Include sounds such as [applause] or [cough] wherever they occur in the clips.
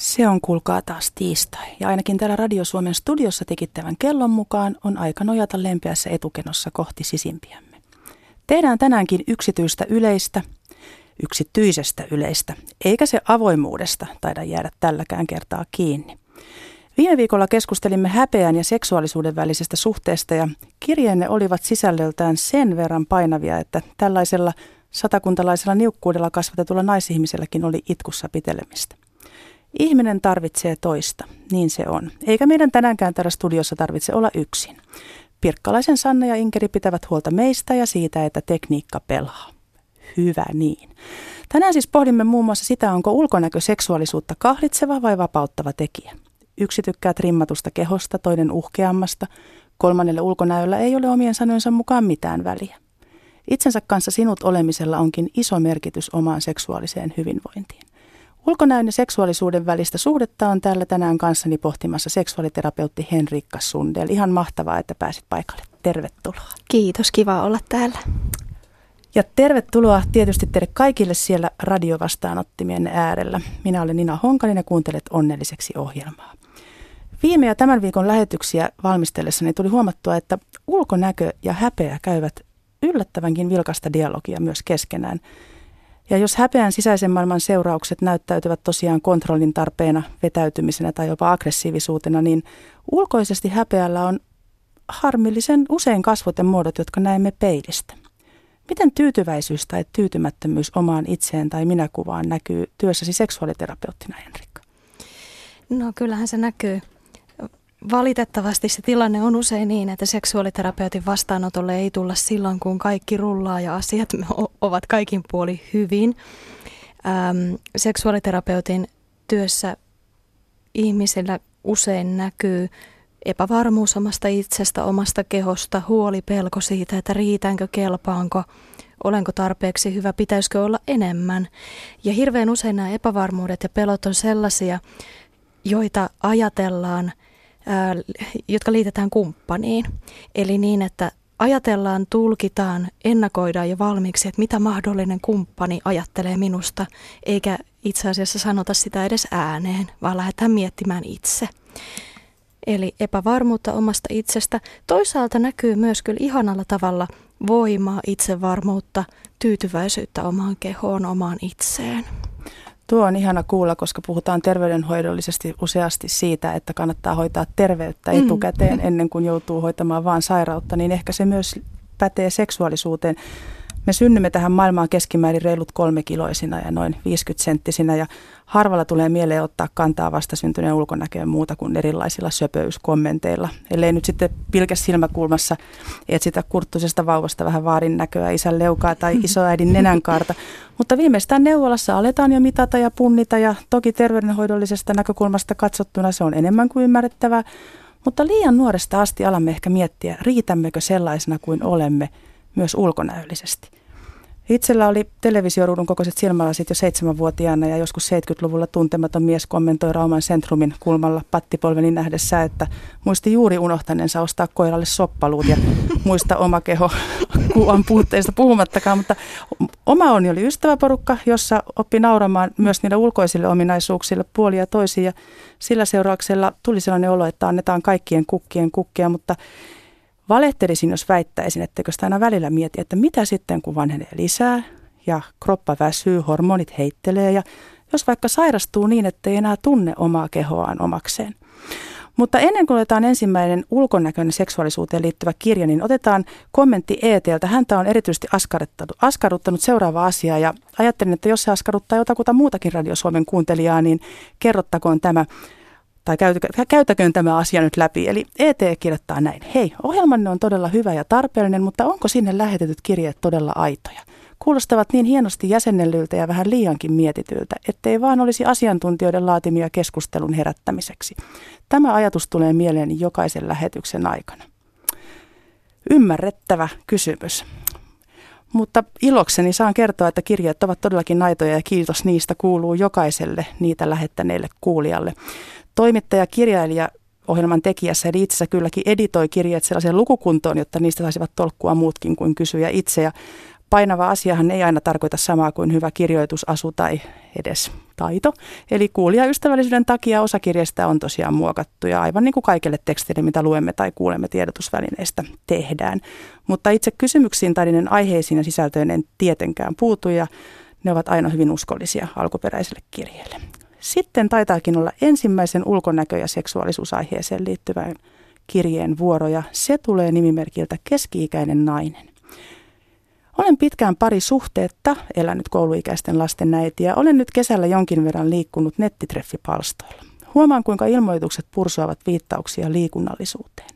Se on kuulkaa taas tiistai ja ainakin täällä Radio Suomen studiossa tikittävän kellon mukaan on aika nojata lempeässä etukenossa kohti sisimpiämme. Tehdään tänäänkin yksityistä yleistä, yksityisestä yleistä, eikä se avoimuudesta taida jäädä tälläkään kertaa kiinni. Viime viikolla keskustelimme häpeän ja seksuaalisuuden välisestä suhteesta ja kirjeenne olivat sisällöltään sen verran painavia, että tällaisella satakuntalaisella niukkuudella kasvatetulla naisihmiselläkin oli itkussa pitelemistä. Ihminen tarvitsee toista, niin se on. Eikä meidän tänäänkään täällä studiossa tarvitse olla yksin. Pirkkalaisen Sanna ja Inkeri pitävät huolta meistä ja siitä, että tekniikka pelaa. Hyvä niin. Tänään siis pohdimme muun muassa sitä, onko ulkonäkö seksuaalisuutta kahlitseva vai vapauttava tekijä. Yksi tykkää trimmatusta kehosta, toinen uhkeammasta. Kolmannelle ulkonäöllä ei ole omien sanojensa mukaan mitään väliä. Itsensä kanssa sinut olemisella onkin iso merkitys omaan seksuaaliseen hyvinvointiin. Ulkonäön ja seksuaalisuuden välistä suhdetta on täällä tänään kanssani pohtimassa seksuaaliterapeutti Henrikka Sundel. Ihan mahtavaa, että pääsit paikalle. Tervetuloa. Kiitos, kiva olla täällä. Ja tervetuloa tietysti teille kaikille siellä radiovastaanottimien äärellä. Minä olen Nina Honkanen ja kuuntelet onnelliseksi ohjelmaa. Viime ja tämän viikon lähetyksiä valmistellessani tuli huomattua, että ulkonäkö ja häpeä käyvät yllättävänkin vilkasta dialogia myös keskenään – ja jos häpeän sisäisen maailman seuraukset näyttäytyvät tosiaan kontrollin tarpeena, vetäytymisenä tai jopa aggressiivisuutena, niin ulkoisesti häpeällä on harmillisen usein muodot, jotka näemme peilistä. Miten tyytyväisyys tai tyytymättömyys omaan itseen tai minäkuvaan näkyy työssäsi seksuaaliterapeuttina, Henrikka? No kyllähän se näkyy Valitettavasti se tilanne on usein niin, että seksuaaliterapeutin vastaanotolle ei tulla silloin, kun kaikki rullaa ja asiat [laughs] ovat kaikin puoli hyvin. Ähm, seksuaaliterapeutin työssä ihmisillä usein näkyy epävarmuus omasta itsestä, omasta kehosta, huoli, pelko siitä, että riitänkö, kelpaanko, olenko tarpeeksi hyvä, pitäisikö olla enemmän. Ja hirveän usein nämä epävarmuudet ja pelot on sellaisia, joita ajatellaan – jotka liitetään kumppaniin. Eli niin, että ajatellaan, tulkitaan, ennakoidaan jo valmiiksi, että mitä mahdollinen kumppani ajattelee minusta, eikä itse asiassa sanota sitä edes ääneen, vaan lähdetään miettimään itse. Eli epävarmuutta omasta itsestä. Toisaalta näkyy myös kyllä ihanalla tavalla voimaa, itsevarmuutta, tyytyväisyyttä omaan kehoon, omaan itseen. Tuo on ihana kuulla, koska puhutaan terveydenhoidollisesti useasti siitä, että kannattaa hoitaa terveyttä mm. etukäteen ennen kuin joutuu hoitamaan vaan sairautta, niin ehkä se myös pätee seksuaalisuuteen. Me synnymme tähän maailmaan keskimäärin reilut kolmekiloisina ja noin 50 senttisinä ja harvalla tulee mieleen ottaa kantaa vastasyntyneen ulkonäköön muuta kuin erilaisilla söpöyskommenteilla. Ellei nyt sitten pilkäs silmäkulmassa etsitä kurttusesta vauvasta vähän vaarin näköä, isän leukaa tai [laughs] isoäidin nenänkaarta. Mutta viimeistään neuvolassa aletaan jo mitata ja punnita ja toki terveydenhoidollisesta näkökulmasta katsottuna se on enemmän kuin ymmärrettävää. Mutta liian nuoresta asti alamme ehkä miettiä, riitämmekö sellaisena kuin olemme – myös ulkonäöllisesti. Itsellä oli televisioruudun kokoiset silmälasit jo seitsemänvuotiaana ja joskus 70-luvulla tuntematon mies kommentoi Rauman sentrumin kulmalla pattipolveni nähdessä, että muisti juuri unohtaneensa ostaa koiralle soppaluut ja muista oma keho [laughs] kuvan puutteista puhumattakaan, mutta oma onni oli ystäväporukka, jossa oppi nauramaan myös niille ulkoisille ominaisuuksille puolia toisiin ja sillä seurauksella tuli sellainen olo, että annetaan kaikkien kukkien kukkia, mutta Valehtelisin, jos väittäisin, etteikö sitä aina välillä mieti, että mitä sitten kun vanhenee lisää ja kroppa väsyy, hormonit heittelee ja jos vaikka sairastuu niin, ettei enää tunne omaa kehoaan omakseen. Mutta ennen kuin otetaan ensimmäinen ulkonäköinen seksuaalisuuteen liittyvä kirja, niin otetaan kommentti ETltä. Häntä on erityisesti askarruttanut seuraava asia ja ajattelin, että jos se askarruttaa jotakuta muutakin Radio Suomen kuuntelijaa, niin kerrottakoon tämä tai käytäköön tämä asia nyt läpi. Eli ET kirjoittaa näin. Hei, ohjelmanne on todella hyvä ja tarpeellinen, mutta onko sinne lähetetyt kirjeet todella aitoja? Kuulostavat niin hienosti jäsennellyltä ja vähän liiankin mietityltä, ettei vaan olisi asiantuntijoiden laatimia keskustelun herättämiseksi. Tämä ajatus tulee mieleen jokaisen lähetyksen aikana. Ymmärrettävä kysymys. Mutta ilokseni saan kertoa, että kirjeet ovat todellakin aitoja ja kiitos niistä kuuluu jokaiselle niitä lähettäneille kuulijalle toimittaja, kirjailija ohjelman tekijässä, eli itse kylläkin editoi kirjeet sellaiseen lukukuntoon, jotta niistä saisivat tolkkua muutkin kuin kysyjä itse. Ja Painava asiahan ei aina tarkoita samaa kuin hyvä kirjoitusasu tai edes taito. Eli kuulijaystävällisyyden takia osa kirjasta on tosiaan muokattu ja aivan niin kuin kaikille teksteille, mitä luemme tai kuulemme tiedotusvälineistä, tehdään. Mutta itse kysymyksiin tai niiden aiheisiin ja sisältöön en tietenkään puutu ja ne ovat aina hyvin uskollisia alkuperäiselle kirjeelle. Sitten taitaakin olla ensimmäisen ulkonäkö- ja seksuaalisuusaiheeseen liittyvän kirjeen vuoro ja se tulee nimimerkiltä keski-ikäinen nainen. Olen pitkään pari suhteetta elänyt kouluikäisten lasten äiti ja olen nyt kesällä jonkin verran liikkunut nettitreffipalstoilla. Huomaan, kuinka ilmoitukset pursuavat viittauksia liikunnallisuuteen.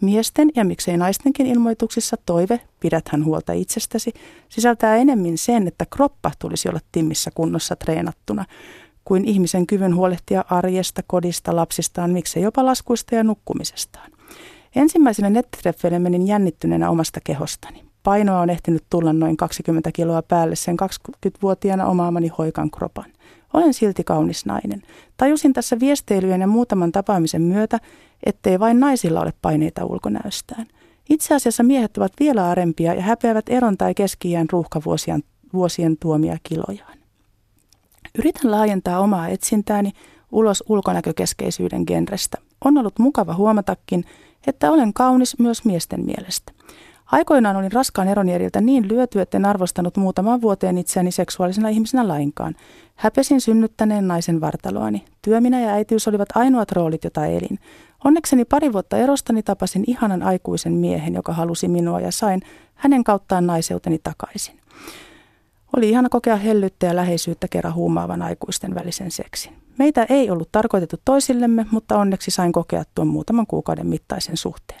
Miesten ja miksei naistenkin ilmoituksissa toive, pidäthän huolta itsestäsi, sisältää enemmän sen, että kroppa tulisi olla timmissä kunnossa treenattuna, kuin ihmisen kyvyn huolehtia arjesta, kodista, lapsistaan, miksei jopa laskuista ja nukkumisestaan. Ensimmäisenä nettitreffeille menin jännittyneenä omasta kehostani. Painoa on ehtinyt tulla noin 20 kiloa päälle sen 20-vuotiaana omaamani hoikan kropan. Olen silti kaunis nainen. Tajusin tässä viesteilyjen ja muutaman tapaamisen myötä, ettei vain naisilla ole paineita ulkonäöstään. Itse asiassa miehet ovat vielä arempia ja häpeävät eron tai keski ruuhkavuosien vuosien tuomia kilojaan. Yritän laajentaa omaa etsintääni ulos ulkonäkökeskeisyyden genrestä. On ollut mukava huomatakin, että olen kaunis myös miesten mielestä. Aikoinaan olin raskaan eronjäljiltä niin lyöty, etten arvostanut muutaman vuoteen itseäni seksuaalisena ihmisenä lainkaan. Häpesin synnyttäneen naisen vartaloani. Työminä ja äitiys olivat ainoat roolit, joita elin. Onnekseni pari vuotta erostani tapasin ihanan aikuisen miehen, joka halusi minua ja sain hänen kauttaan naiseuteni takaisin. Oli ihana kokea hellyyttä ja läheisyyttä kerran huumaavan aikuisten välisen seksin. Meitä ei ollut tarkoitettu toisillemme, mutta onneksi sain kokea tuon muutaman kuukauden mittaisen suhteen.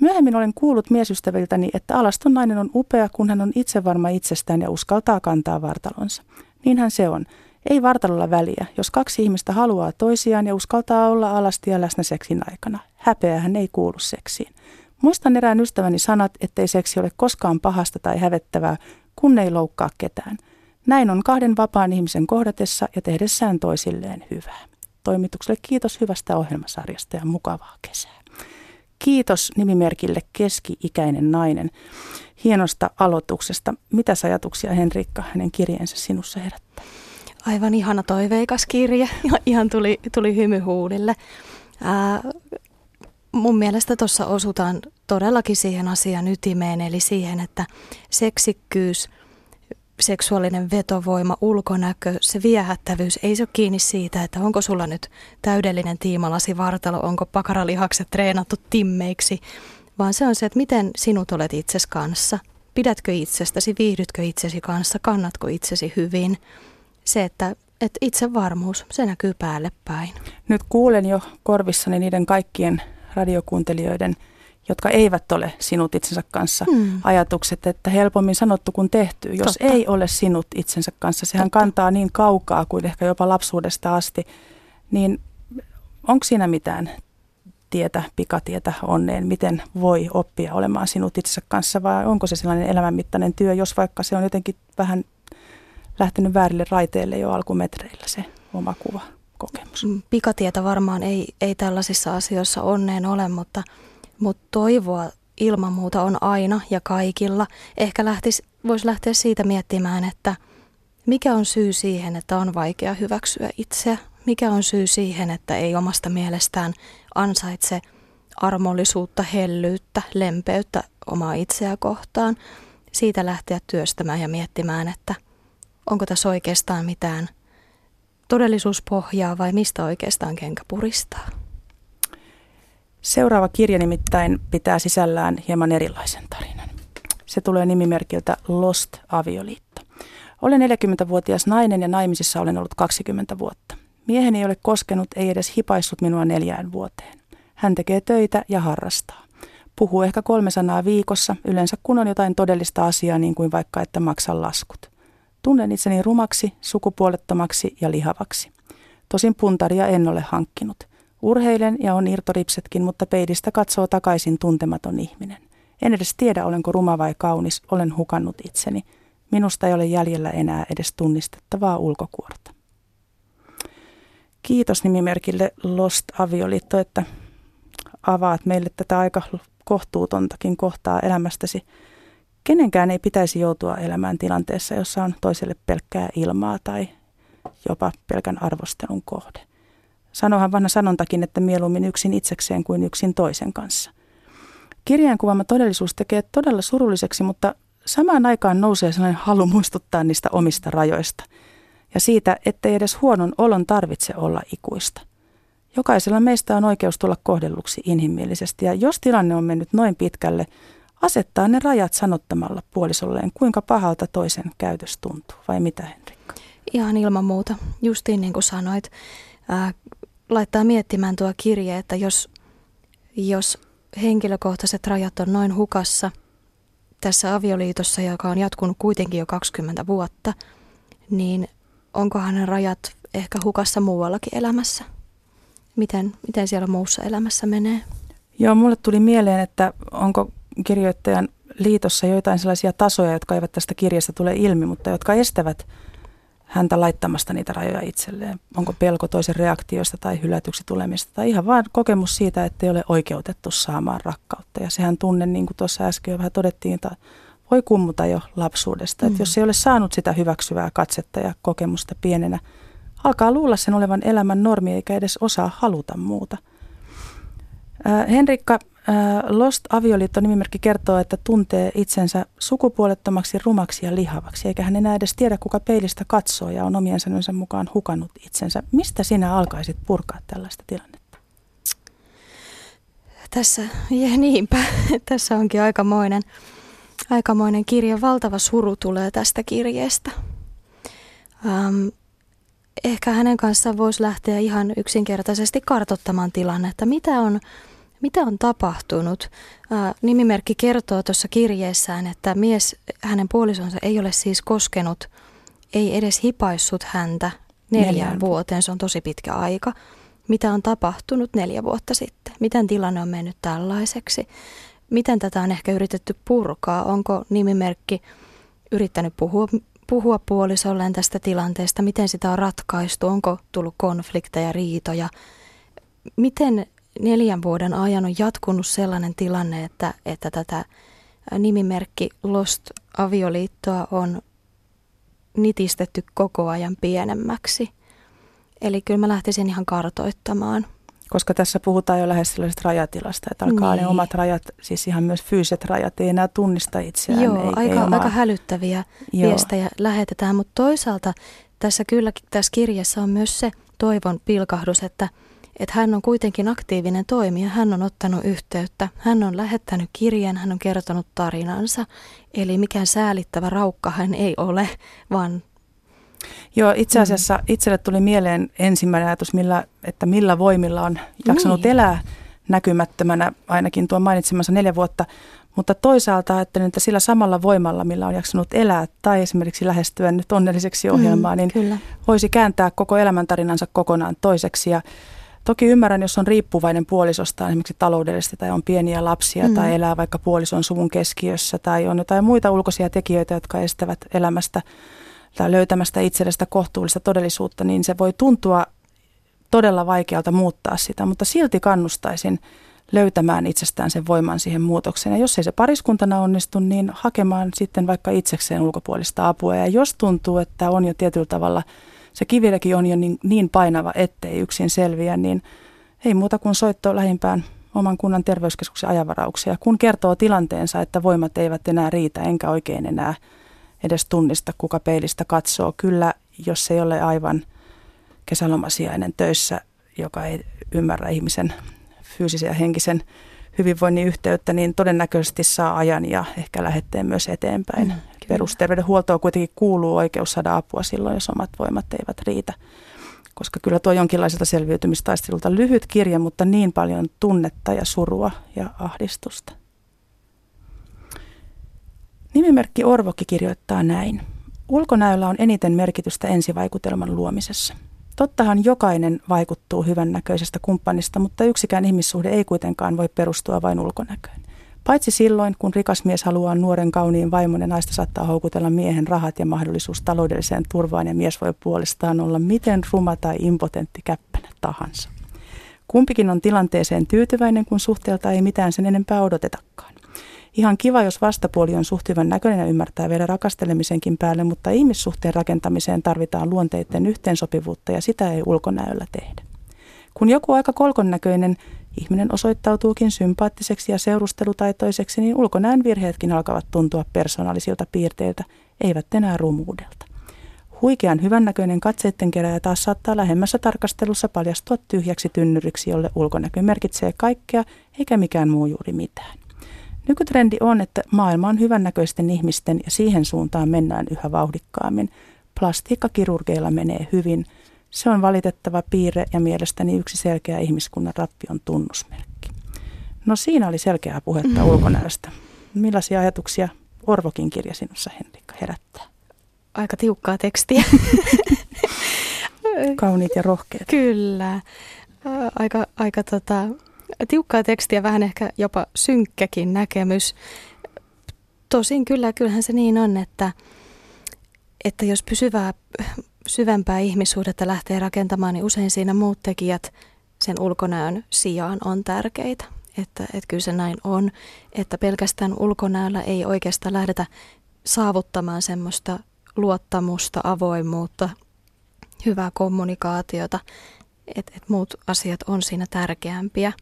Myöhemmin olen kuullut miesystäviltäni, että alaston nainen on upea, kun hän on itsevarma itsestään ja uskaltaa kantaa vartalonsa. Niinhän se on. Ei vartalolla väliä, jos kaksi ihmistä haluaa toisiaan ja uskaltaa olla alasti ja läsnä seksin aikana. Häpeähän ei kuulu seksiin. Muistan erään ystäväni sanat, ettei seksi ole koskaan pahasta tai hävettävää, kun ei loukkaa ketään. Näin on kahden vapaan ihmisen kohdatessa ja tehdessään toisilleen hyvää. Toimitukselle kiitos hyvästä ohjelmasarjasta ja mukavaa kesää. Kiitos nimimerkille keski-ikäinen nainen hienosta aloituksesta. Mitä ajatuksia Henrikka hänen kirjeensä sinussa herättää? Aivan ihana toiveikas kirje. Ihan tuli, tuli hymy huulille. Ää, mun mielestä tuossa osutaan todellakin siihen asian ytimeen, eli siihen, että seksikkyys – seksuaalinen vetovoima, ulkonäkö, se viehättävyys, ei se ole kiinni siitä, että onko sulla nyt täydellinen tiimalasi vartalo, onko pakaralihakset treenattu timmeiksi, vaan se on se, että miten sinut olet itses kanssa. Pidätkö itsestäsi, viihdytkö itsesi kanssa, kannatko itsesi hyvin. Se, että, että itsevarmuus, se näkyy päälle päin. Nyt kuulen jo korvissani niiden kaikkien radiokuuntelijoiden – jotka eivät ole sinut itsensä kanssa hmm. ajatukset, että helpommin sanottu kuin tehty. Jos Totta. ei ole sinut itsensä kanssa, sehän Totta. kantaa niin kaukaa kuin ehkä jopa lapsuudesta asti, niin onko siinä mitään tietä, pikatietä onneen, miten voi oppia olemaan sinut itsensä kanssa vai onko se sellainen elämänmittainen työ, jos vaikka se on jotenkin vähän lähtenyt väärille raiteille jo alkumetreillä se oma kuva, kokemus. Mm, pikatietä varmaan ei, ei tällaisissa asioissa onneen ole, mutta – mutta toivoa ilman muuta on aina ja kaikilla. Ehkä lähtis, voisi lähteä siitä miettimään, että mikä on syy siihen, että on vaikea hyväksyä itseä. Mikä on syy siihen, että ei omasta mielestään ansaitse armollisuutta, hellyyttä, lempeyttä omaa itseä kohtaan. Siitä lähteä työstämään ja miettimään, että onko tässä oikeastaan mitään todellisuuspohjaa vai mistä oikeastaan kenkä puristaa. Seuraava kirja nimittäin pitää sisällään hieman erilaisen tarinan. Se tulee nimimerkiltä Lost Avioliitto. Olen 40-vuotias nainen ja naimisissa olen ollut 20 vuotta. Mieheni ei ole koskenut, ei edes hipaissut minua neljään vuoteen. Hän tekee töitä ja harrastaa. Puhuu ehkä kolme sanaa viikossa, yleensä kun on jotain todellista asiaa, niin kuin vaikka että maksan laskut. Tunnen itseni rumaksi, sukupuolettomaksi ja lihavaksi. Tosin puntaria en ole hankkinut – Urheilen ja on irtoripsetkin, mutta peilistä katsoo takaisin tuntematon ihminen. En edes tiedä, olenko ruma vai kaunis, olen hukannut itseni. Minusta ei ole jäljellä enää edes tunnistettavaa ulkokuorta. Kiitos nimimerkille Lost Avioliitto, että avaat meille tätä aika kohtuutontakin kohtaa elämästäsi. Kenenkään ei pitäisi joutua elämään tilanteessa, jossa on toiselle pelkkää ilmaa tai jopa pelkän arvostelun kohde. Sanohan vanha sanontakin, että mieluummin yksin itsekseen kuin yksin toisen kanssa. Kirjaan kuvaama todellisuus tekee todella surulliseksi, mutta samaan aikaan nousee sellainen halu muistuttaa niistä omista rajoista ja siitä, ettei edes huonon olon tarvitse olla ikuista. Jokaisella meistä on oikeus tulla kohdelluksi inhimillisesti ja jos tilanne on mennyt noin pitkälle, asettaa ne rajat sanottamalla puolisolleen, kuinka pahalta toisen käytös tuntuu, vai mitä Henrikka? Ihan ilman muuta, justiin niin kuin sanoit. Laittaa miettimään tuo kirje, että jos, jos henkilökohtaiset rajat on noin hukassa tässä avioliitossa, joka on jatkunut kuitenkin jo 20 vuotta, niin onkohan ne rajat ehkä hukassa muuallakin elämässä? Miten, miten siellä muussa elämässä menee? Joo, mulle tuli mieleen, että onko kirjoittajan liitossa joitain sellaisia tasoja, jotka eivät tästä kirjasta tule ilmi, mutta jotka estävät häntä laittamasta niitä rajoja itselleen. Onko pelko toisen reaktioista tai hylätyksi tulemista tai ihan vaan kokemus siitä, että ei ole oikeutettu saamaan rakkautta. Ja sehän tunne, niin kuin tuossa äsken jo vähän todettiin, että voi kummuta jo lapsuudesta. Mm. Että jos ei ole saanut sitä hyväksyvää katsetta ja kokemusta pienenä, alkaa luulla sen olevan elämän normi eikä edes osaa haluta muuta. Henrikka, Lost avioliitto nimimerkki kertoo, että tuntee itsensä sukupuolettomaksi, rumaksi ja lihavaksi, eikä hän enää edes tiedä, kuka peilistä katsoo ja on omien sanojensa mukaan hukannut itsensä. Mistä sinä alkaisit purkaa tällaista tilannetta? Tässä, ja niinpä, [laughs] tässä onkin aikamoinen, aikamoinen kirja. Valtava suru tulee tästä kirjeestä. Um, ehkä hänen kanssaan voisi lähteä ihan yksinkertaisesti kartottamaan tilannetta. Mitä on mitä on tapahtunut? Ää, nimimerkki kertoo tuossa kirjeessään, että mies, hänen puolisonsa ei ole siis koskenut, ei edes hipaissut häntä neljään Neljän. vuoteen. Se on tosi pitkä aika. Mitä on tapahtunut neljä vuotta sitten? Miten tilanne on mennyt tällaiseksi? Miten tätä on ehkä yritetty purkaa? Onko nimimerkki yrittänyt puhua, puhua puolisolleen tästä tilanteesta? Miten sitä on ratkaistu? Onko tullut konflikteja, riitoja? Miten neljän vuoden ajan on jatkunut sellainen tilanne, että, että tätä nimimerkki Lost avioliittoa on nitistetty koko ajan pienemmäksi. Eli kyllä mä lähtisin ihan kartoittamaan. Koska tässä puhutaan jo lähes sellaisesta rajatilasta, että alkaa niin. ne omat rajat, siis ihan myös fyysiset rajat, ei enää tunnista itseään. Joo, ei, aika, ei omaa... aika hälyttäviä Joo. viestejä lähetetään, mutta toisaalta tässä kyllä tässä kirjassa on myös se toivon pilkahdus, että – että hän on kuitenkin aktiivinen toimija, hän on ottanut yhteyttä, hän on lähettänyt kirjeen, hän on kertonut tarinansa. Eli mikään säälittävä raukka hän ei ole, vaan... Joo, itse mm. asiassa mm. itselle tuli mieleen ensimmäinen ajatus, millä, että millä voimilla on jaksanut niin. elää näkymättömänä ainakin tuon mainitsemansa neljä vuotta, mutta toisaalta ajattelen, että sillä samalla voimalla, millä on jaksanut elää tai esimerkiksi lähestyä nyt onnelliseksi ohjelmaa, mm, niin kyllä. voisi kääntää koko elämäntarinansa kokonaan toiseksi. Ja Toki ymmärrän, jos on riippuvainen puolisosta esimerkiksi taloudellisesti tai on pieniä lapsia mm. tai elää vaikka puolison suvun keskiössä tai on jotain muita ulkoisia tekijöitä, jotka estävät elämästä tai löytämästä itsellestä kohtuullista todellisuutta, niin se voi tuntua todella vaikealta muuttaa sitä, mutta silti kannustaisin löytämään itsestään sen voiman siihen muutokseen. Ja jos ei se pariskuntana onnistu, niin hakemaan sitten vaikka itsekseen ulkopuolista apua. Ja jos tuntuu, että on jo tietyllä tavalla – se kiviläkin on jo niin, niin painava, ettei yksin selviä, niin ei muuta kuin soitto lähimpään oman kunnan terveyskeskuksen ajavarauksia, kun kertoo tilanteensa, että voimat eivät enää riitä, enkä oikein enää edes tunnista, kuka peilistä katsoo. Kyllä, jos ei ole aivan kesälomasiainen töissä, joka ei ymmärrä ihmisen fyysisen ja henkisen hyvinvoinnin yhteyttä, niin todennäköisesti saa ajan ja ehkä lähetteen myös eteenpäin. Mm, Perusterveydenhuoltoon kuitenkin kuuluu oikeus saada apua silloin, jos omat voimat eivät riitä. Koska kyllä tuo jonkinlaiselta selviytymistaistelulta lyhyt kirja, mutta niin paljon tunnetta ja surua ja ahdistusta. Nimimerkki Orvokki kirjoittaa näin. Ulkonäöllä on eniten merkitystä ensivaikutelman luomisessa. Tottahan jokainen vaikuttuu hyvännäköisestä kumppanista, mutta yksikään ihmissuhde ei kuitenkaan voi perustua vain ulkonäköön. Paitsi silloin, kun rikas mies haluaa nuoren kauniin vaimon ja naista saattaa houkutella miehen rahat ja mahdollisuus taloudelliseen turvaan ja mies voi puolestaan olla miten ruma tai impotentti käppänä tahansa. Kumpikin on tilanteeseen tyytyväinen, kun suhteelta ei mitään sen enempää odotetakaan. Ihan kiva, jos vastapuoli on suht hyvän näköinen ja ymmärtää vielä rakastelemisenkin päälle, mutta ihmissuhteen rakentamiseen tarvitaan luonteiden yhteensopivuutta ja sitä ei ulkonäöllä tehdä. Kun joku aika kolkon näköinen ihminen osoittautuukin sympaattiseksi ja seurustelutaitoiseksi, niin ulkonäön virheetkin alkavat tuntua persoonallisilta piirteiltä, eivät enää rumuudelta. Huikean hyvännäköinen katseitten keräjä taas saattaa lähemmässä tarkastelussa paljastua tyhjäksi tynnyriksi, jolle ulkonäkö merkitsee kaikkea eikä mikään muu juuri mitään. Nykytrendi on, että maailma on hyvännäköisten ihmisten ja siihen suuntaan mennään yhä vauhdikkaammin. Plastiikkakirurgeilla menee hyvin. Se on valitettava piirre ja mielestäni yksi selkeä ihmiskunnan rappion tunnusmerkki. No siinä oli selkeää puhetta mm. ulkonäöstä. Millaisia ajatuksia Orvokin kirja sinussa, Henrikka, herättää? Aika tiukkaa tekstiä. [laughs] Kauniit ja rohkeat. Kyllä. Aika, aika tota, tiukkaa tekstiä, vähän ehkä jopa synkkäkin näkemys. Tosin kyllä, kyllähän se niin on, että, että jos pysyvää, syvempää ihmissuhdetta lähtee rakentamaan, niin usein siinä muut tekijät sen ulkonäön sijaan on tärkeitä. Että, että kyllä se näin on, että pelkästään ulkonäöllä ei oikeastaan lähdetä saavuttamaan semmoista luottamusta, avoimuutta, hyvää kommunikaatiota, että et muut asiat on siinä tärkeämpiä.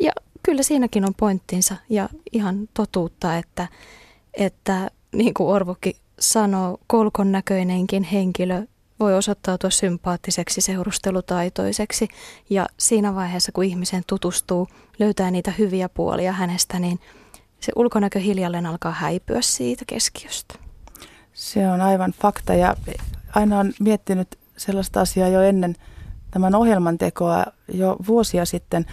Ja kyllä siinäkin on pointtinsa ja ihan totuutta, että, että niin kuin Orvokin sanoo, kolkon näköinenkin henkilö voi osoittautua sympaattiseksi, seurustelutaitoiseksi ja siinä vaiheessa, kun ihmisen tutustuu, löytää niitä hyviä puolia hänestä, niin se ulkonäkö hiljalleen alkaa häipyä siitä keskiöstä. Se on aivan fakta ja aina on miettinyt sellaista asiaa jo ennen tämän ohjelman tekoa jo vuosia sitten,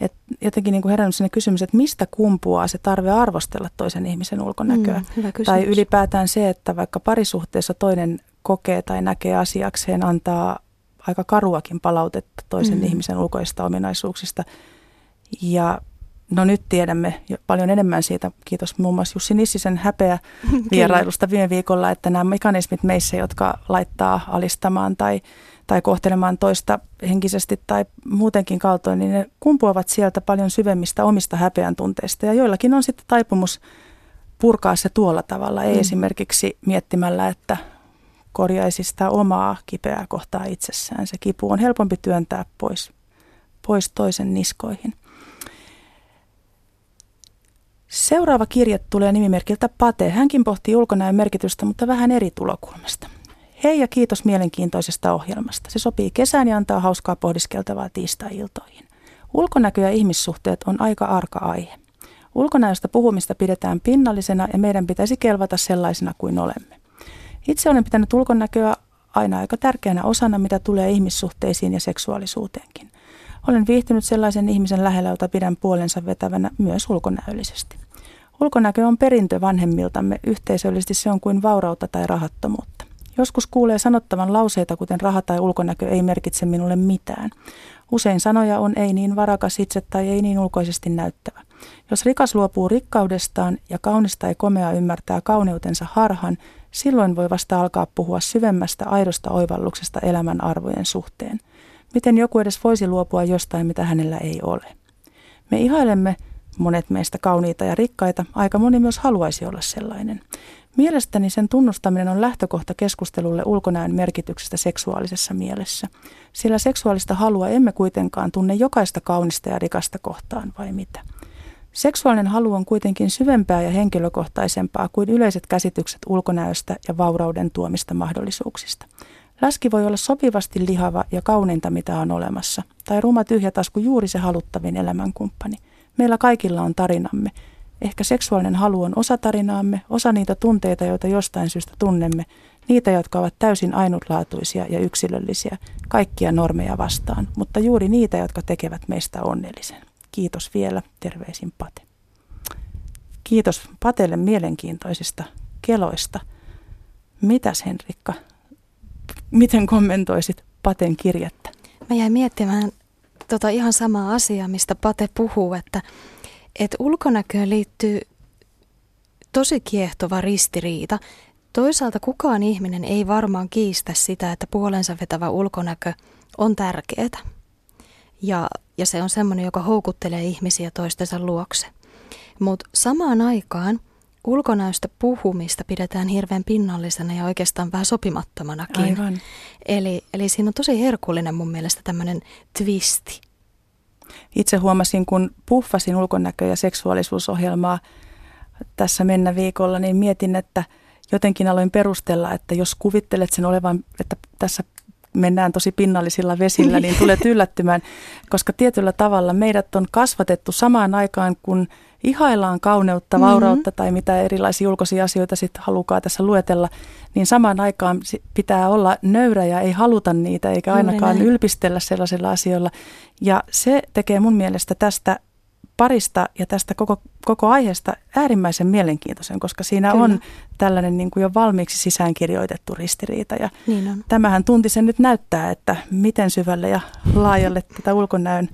että jotenkin niin kuin herännyt sinne kysymys, että mistä kumpuaa se tarve arvostella toisen ihmisen ulkonäköä. Mm, tai ylipäätään se, että vaikka parisuhteessa toinen kokee tai näkee asiakseen, antaa aika karuakin palautetta toisen mm. ihmisen ulkoista ominaisuuksista. Ja no nyt tiedämme jo paljon enemmän siitä, kiitos muun muassa Jussi Nissisen häpeä [laughs] vierailusta viime viikolla, että nämä mekanismit meissä, jotka laittaa alistamaan tai, tai kohtelemaan toista henkisesti tai muutenkin kaltoin, niin ne kumpuavat sieltä paljon syvemmistä omista häpeän tunteista. Ja joillakin on sitten taipumus purkaa se tuolla tavalla, ei mm. esimerkiksi miettimällä, että korjaisi sitä omaa kipeää kohtaa itsessään. Se kipu on helpompi työntää pois, pois toisen niskoihin. Seuraava kirje tulee nimimerkiltä Pate. Hänkin pohtii ulkonäön merkitystä, mutta vähän eri tulokulmasta. Hei ja kiitos mielenkiintoisesta ohjelmasta. Se sopii kesään ja antaa hauskaa pohdiskeltavaa tiistai-iltoihin. Ulkonäkö ja ihmissuhteet on aika arka aihe. Ulkonäöstä puhumista pidetään pinnallisena ja meidän pitäisi kelvata sellaisena kuin olemme. Itse olen pitänyt ulkonäköä aina aika tärkeänä osana, mitä tulee ihmissuhteisiin ja seksuaalisuuteenkin. Olen viihtynyt sellaisen ihmisen lähellä, jota pidän puolensa vetävänä myös ulkonäöllisesti. Ulkonäkö on perintö vanhemmiltamme, yhteisöllisesti se on kuin vaurautta tai rahattomuutta. Joskus kuulee sanottavan lauseita, kuten raha tai ulkonäkö ei merkitse minulle mitään. Usein sanoja on ei niin varakas itse tai ei niin ulkoisesti näyttävä. Jos rikas luopuu rikkaudestaan ja kaunis tai komea ymmärtää kauneutensa harhan, silloin voi vasta alkaa puhua syvemmästä aidosta oivalluksesta elämän arvojen suhteen. Miten joku edes voisi luopua jostain, mitä hänellä ei ole? Me ihailemme monet meistä kauniita ja rikkaita, aika moni myös haluaisi olla sellainen. Mielestäni sen tunnustaminen on lähtökohta keskustelulle ulkonäön merkityksestä seksuaalisessa mielessä, sillä seksuaalista halua emme kuitenkaan tunne jokaista kaunista ja rikasta kohtaan, vai mitä? Seksuaalinen halu on kuitenkin syvempää ja henkilökohtaisempaa kuin yleiset käsitykset ulkonäöstä ja vaurauden tuomista mahdollisuuksista. Läski voi olla sopivasti lihava ja kauneinta, mitä on olemassa, tai ruma tyhjä tasku juuri se haluttavin elämänkumppani. Meillä kaikilla on tarinamme. Ehkä seksuaalinen halu on osa tarinaamme, osa niitä tunteita, joita jostain syystä tunnemme, niitä, jotka ovat täysin ainutlaatuisia ja yksilöllisiä, kaikkia normeja vastaan, mutta juuri niitä, jotka tekevät meistä onnellisen. Kiitos vielä, terveisin Pate. Kiitos Patelle mielenkiintoisista keloista. Mitäs Henrikka, miten kommentoisit Paten kirjettä? Mä jäin miettimään tota ihan samaa asiaa, mistä Pate puhuu, että, että ulkonäköön liittyy tosi kiehtova ristiriita. Toisaalta kukaan ihminen ei varmaan kiistä sitä, että puolensa vetävä ulkonäkö on tärkeää. Ja, ja se on semmoinen, joka houkuttelee ihmisiä toistensa luokse. Mutta samaan aikaan ulkonäöstä puhumista pidetään hirveän pinnallisena ja oikeastaan vähän sopimattomanakin. Aivan. Eli, eli siinä on tosi herkullinen mun mielestä tämmöinen twisti. Itse huomasin, kun puffasin ulkonäkö- ja seksuaalisuusohjelmaa tässä mennä viikolla, niin mietin, että jotenkin aloin perustella, että jos kuvittelet sen olevan, että tässä mennään tosi pinnallisilla vesillä, niin tulet yllättymään, koska tietyllä tavalla meidät on kasvatettu samaan aikaan, kun ihaillaan kauneutta, mm-hmm. vaurautta mm-hmm. tai mitä erilaisia ulkoisia asioita sitten halukaa tässä luetella, niin samaan aikaan pitää olla nöyrä ja ei haluta niitä eikä ainakaan ylpistellä sellaisilla asioilla. Ja se tekee mun mielestä tästä parista ja tästä koko, koko aiheesta äärimmäisen mielenkiintoisen, koska siinä Kyllä. on tällainen niin kuin jo valmiiksi sisäänkirjoitettu ristiriita. Ja niin on. Tämähän tuntisen nyt näyttää, että miten syvälle ja laajalle [laughs] tätä ulkonäön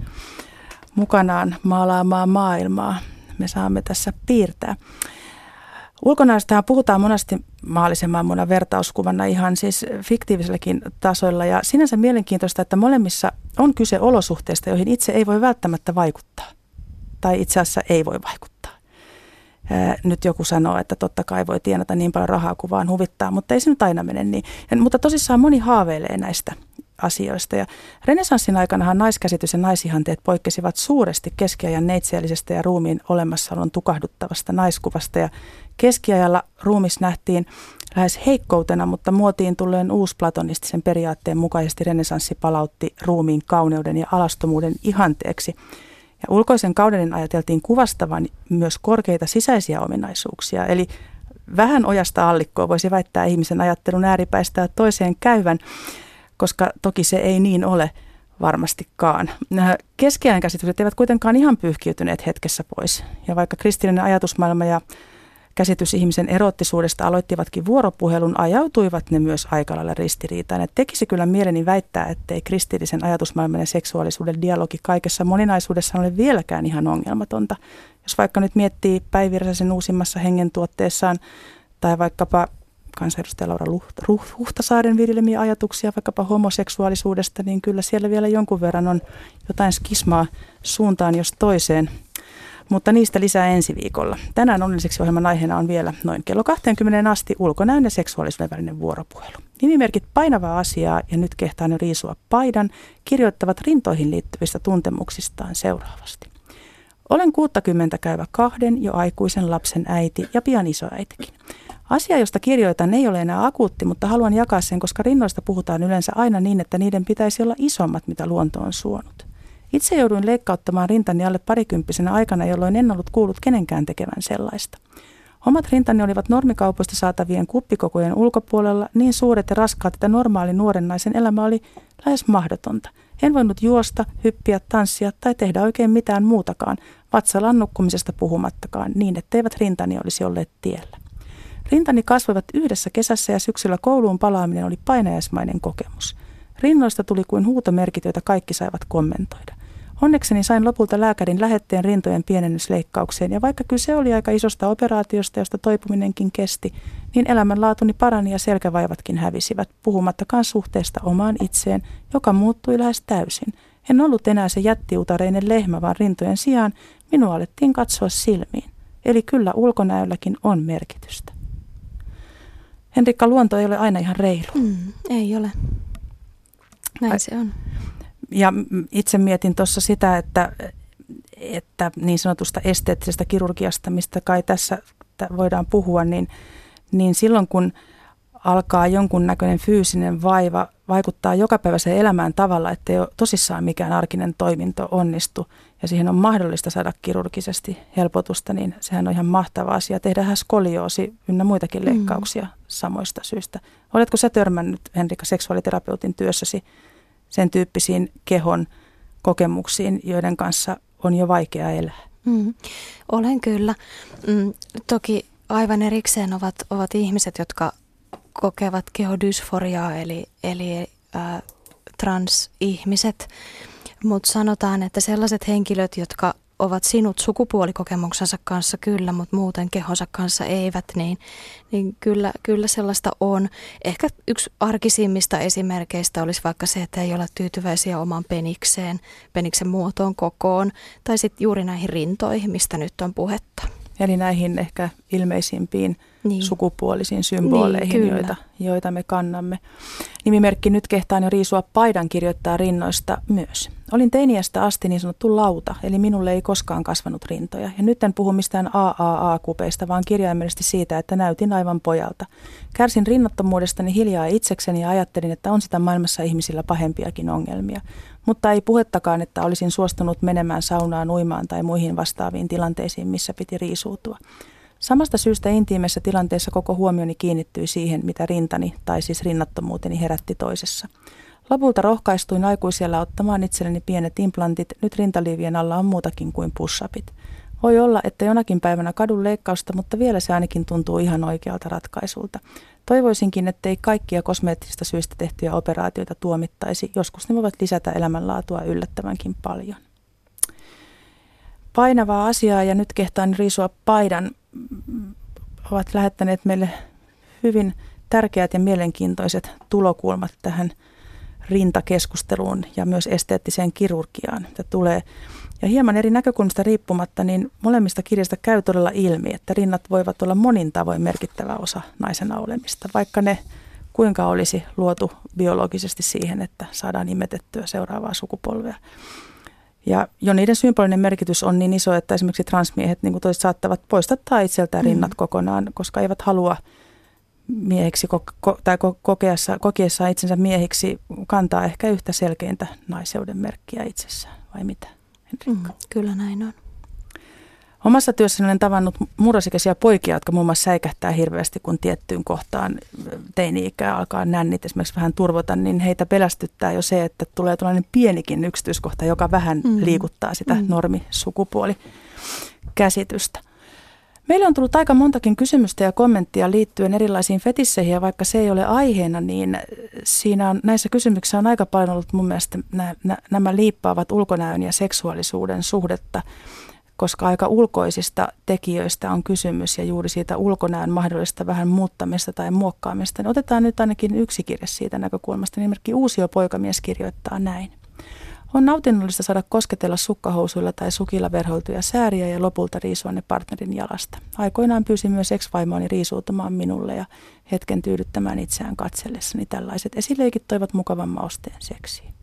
mukanaan maalaamaa maailmaa me saamme tässä piirtää. Ulkonäöstähän puhutaan monesti maallisemman muuna vertauskuvana ihan siis fiktiiviselläkin tasoilla ja sinänsä mielenkiintoista, että molemmissa on kyse olosuhteista, joihin itse ei voi välttämättä vaikuttaa tai itse asiassa ei voi vaikuttaa. Nyt joku sanoo, että totta kai voi tienata niin paljon rahaa kuin vaan huvittaa, mutta ei se nyt aina mene niin. Mutta tosissaan moni haaveilee näistä asioista. Ja renesanssin aikanahan naiskäsitys ja naisihanteet poikkesivat suuresti keskiajan neitseellisestä ja ruumiin olemassaolon tukahduttavasta naiskuvasta. Ja keskiajalla ruumis nähtiin lähes heikkoutena, mutta muotiin tulleen uusplatonistisen periaatteen mukaisesti renesanssi palautti ruumiin kauneuden ja alastomuuden ihanteeksi. Ja ulkoisen kauden ajateltiin kuvastavan myös korkeita sisäisiä ominaisuuksia, eli vähän ojasta allikkoa voisi väittää ihmisen ajattelun ääripäistä toiseen käyvän koska toki se ei niin ole varmastikaan. Keskiajan käsitykset eivät kuitenkaan ihan pyyhkiytyneet hetkessä pois. Ja vaikka kristillinen ajatusmaailma ja käsitys ihmisen erottisuudesta aloittivatkin vuoropuhelun, ajautuivat ne myös aika lailla ristiriitaan. Et tekisi kyllä mieleni väittää, ettei kristillisen ajatusmaailman ja seksuaalisuuden dialogi kaikessa moninaisuudessa ole vieläkään ihan ongelmatonta. Jos vaikka nyt miettii Päivi uusimmassa hengentuotteessaan tai vaikkapa kansanedustaja Laura Huhtasaaren viljelemiä ajatuksia vaikkapa homoseksuaalisuudesta, niin kyllä siellä vielä jonkun verran on jotain skismaa suuntaan jos toiseen. Mutta niistä lisää ensi viikolla. Tänään onnelliseksi ohjelman aiheena on vielä noin kello 20 asti ulkonäön ja seksuaalisuuden välinen vuoropuhelu. Nimimerkit painavaa asiaa ja nyt kehtaan jo riisua paidan kirjoittavat rintoihin liittyvistä tuntemuksistaan seuraavasti. Olen 60 käyvä kahden jo aikuisen lapsen äiti ja pian isoäitikin. Asia, josta kirjoitan, ei ole enää akuutti, mutta haluan jakaa sen, koska rinnoista puhutaan yleensä aina niin, että niiden pitäisi olla isommat, mitä luonto on suonut. Itse jouduin leikkauttamaan rintani alle parikymppisenä aikana, jolloin en ollut kuullut kenenkään tekevän sellaista. Omat rintani olivat normikaupoista saatavien kuppikokojen ulkopuolella niin suuret ja raskaat, että normaali nuoren naisen elämä oli lähes mahdotonta. En voinut juosta, hyppiä, tanssia tai tehdä oikein mitään muutakaan, vatsalan nukkumisesta puhumattakaan, niin etteivät rintani olisi olleet tiellä. Rintani kasvoivat yhdessä kesässä ja syksyllä kouluun palaaminen oli painajaismainen kokemus. Rinnoista tuli kuin huutomerkit, joita kaikki saivat kommentoida. Onnekseni sain lopulta lääkärin lähetteen rintojen pienennysleikkaukseen ja vaikka kyse oli aika isosta operaatiosta, josta toipuminenkin kesti, niin elämänlaatuni parani ja selkävaivatkin hävisivät, puhumattakaan suhteesta omaan itseen, joka muuttui lähes täysin. En ollut enää se jättiutareinen lehmä, vaan rintojen sijaan minua alettiin katsoa silmiin. Eli kyllä ulkonäölläkin on merkitystä. Henrikka, luonto ei ole aina ihan reilu. Mm, ei ole. Näin se on. Ja itse mietin tuossa sitä, että, että niin sanotusta esteettisestä kirurgiasta, mistä kai tässä voidaan puhua, niin, niin silloin kun alkaa jonkunnäköinen fyysinen vaiva vaikuttaa jokapäiväiseen elämään tavalla, että ei ole tosissaan mikään arkinen toiminto onnistu ja siihen on mahdollista saada kirurgisesti helpotusta, niin sehän on ihan mahtava asia. Tehdään skolioosi ynnä muitakin mm. leikkauksia mm. samoista syistä. Oletko sä törmännyt, Henrika, seksuaaliterapeutin työssäsi sen tyyppisiin kehon kokemuksiin, joiden kanssa on jo vaikea elää? Mm. Olen kyllä. Mm, toki aivan erikseen ovat, ovat ihmiset, jotka kokevat kehodysforiaa, eli, eli äh, transihmiset. Mutta sanotaan, että sellaiset henkilöt, jotka ovat sinut sukupuolikokemuksensa kanssa kyllä, mutta muuten kehonsa kanssa eivät, niin, niin kyllä, kyllä sellaista on. Ehkä yksi arkisimmista esimerkkeistä olisi vaikka se, että ei ole tyytyväisiä omaan penikseen, peniksen muotoon, kokoon tai sitten juuri näihin rintoihin, mistä nyt on puhetta. Eli näihin ehkä ilmeisimpiin niin. sukupuolisiin symboleihin, niin, joita, joita me kannamme. Nimimerkki Nyt kehtaan jo riisua paidan kirjoittaa rinnoista myös. Olin teiniästä asti niin sanottu lauta, eli minulle ei koskaan kasvanut rintoja. Ja nyt en puhu mistään AAA-kupeista, vaan kirjaimellisesti siitä, että näytin aivan pojalta. Kärsin rinnattomuudestani hiljaa itsekseni ja ajattelin, että on sitä maailmassa ihmisillä pahempiakin ongelmia. Mutta ei puhettakaan, että olisin suostunut menemään saunaan, uimaan tai muihin vastaaviin tilanteisiin, missä piti riisuutua. Samasta syystä intiimessä tilanteessa koko huomioni kiinnittyi siihen, mitä rintani tai siis rinnattomuuteni herätti toisessa. Lopulta rohkaistuin aikuisella ottamaan itselleni pienet implantit, nyt rintaliivien alla on muutakin kuin push-upit. Voi olla, että jonakin päivänä kadun leikkausta, mutta vielä se ainakin tuntuu ihan oikealta ratkaisulta. Toivoisinkin, ettei kaikkia kosmeettisista syistä tehtyjä operaatioita tuomittaisi. Joskus ne voivat lisätä elämänlaatua yllättävänkin paljon. Painavaa asiaa ja nyt kehtaan riisua paidan ovat lähettäneet meille hyvin tärkeät ja mielenkiintoiset tulokulmat tähän rintakeskusteluun ja myös esteettiseen kirurgiaan. Tämä tulee ja hieman eri näkökulmista riippumatta, niin molemmista kirjasta käy todella ilmi, että rinnat voivat olla monin tavoin merkittävä osa naisena olemista, vaikka ne kuinka olisi luotu biologisesti siihen, että saadaan imetettyä seuraavaa sukupolvea. Ja jo niiden symbolinen merkitys on niin iso, että esimerkiksi transmiehet niin kuin toiset saattavat poistattaa itseltään rinnat mm. kokonaan, koska eivät halua mieheksi ko- tai ko- kokeessa, kokeessa itsensä miehiksi kantaa ehkä yhtä selkeintä naiseuden merkkiä itsessään, vai mitä? Mm, kyllä näin on. Omassa työssäni olen tavannut murrosikäisiä poikia, jotka muun muassa säikähtää hirveästi, kun tiettyyn kohtaan teini-ikää alkaa nännit esimerkiksi vähän turvota, niin heitä pelästyttää jo se, että tulee tällainen pienikin yksityiskohta, joka vähän mm. liikuttaa sitä mm. normisukupuolikäsitystä. Meille on tullut aika montakin kysymystä ja kommenttia liittyen erilaisiin fetisseihin ja vaikka se ei ole aiheena, niin siinä on, näissä kysymyksissä on aika paljon ollut mun mielestä nämä, nämä liippaavat ulkonäön ja seksuaalisuuden suhdetta koska aika ulkoisista tekijöistä on kysymys ja juuri siitä ulkonäön mahdollista vähän muuttamista tai muokkaamista. Niin otetaan nyt ainakin yksi kirja siitä näkökulmasta. Nimimerkki Uusio poikamies kirjoittaa näin. On nautinnollista saada kosketella sukkahousuilla tai sukilla verhoiltuja sääriä ja lopulta riisua ne partnerin jalasta. Aikoinaan pyysin myös ex-vaimoani riisuutumaan minulle ja hetken tyydyttämään itseään katsellessani. Tällaiset esileikit toivat mukavan mausteen seksiin.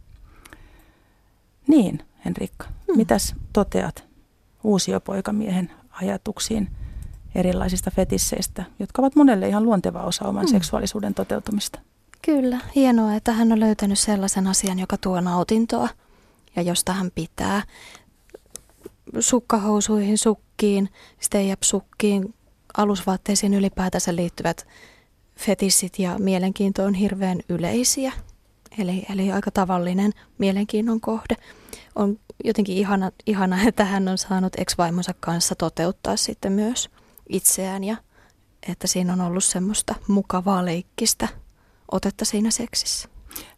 Niin, Henrikka, hmm. mitäs toteat uusiopoikamiehen ajatuksiin erilaisista fetisseistä, jotka ovat monelle ihan luonteva osa oman hmm. seksuaalisuuden toteutumista? Kyllä, hienoa, että hän on löytänyt sellaisen asian, joka tuo nautintoa ja josta hän pitää. Sukkahousuihin, sukkiin, stay-up-sukkiin, alusvaatteisiin ylipäätänsä liittyvät fetissit ja mielenkiinto on hirveän yleisiä. Eli, eli aika tavallinen mielenkiinnon kohde. On jotenkin ihana, ihana, että hän on saanut ex-vaimonsa kanssa toteuttaa sitten myös itseään ja että siinä on ollut semmoista mukavaa leikkistä otetta siinä seksissä.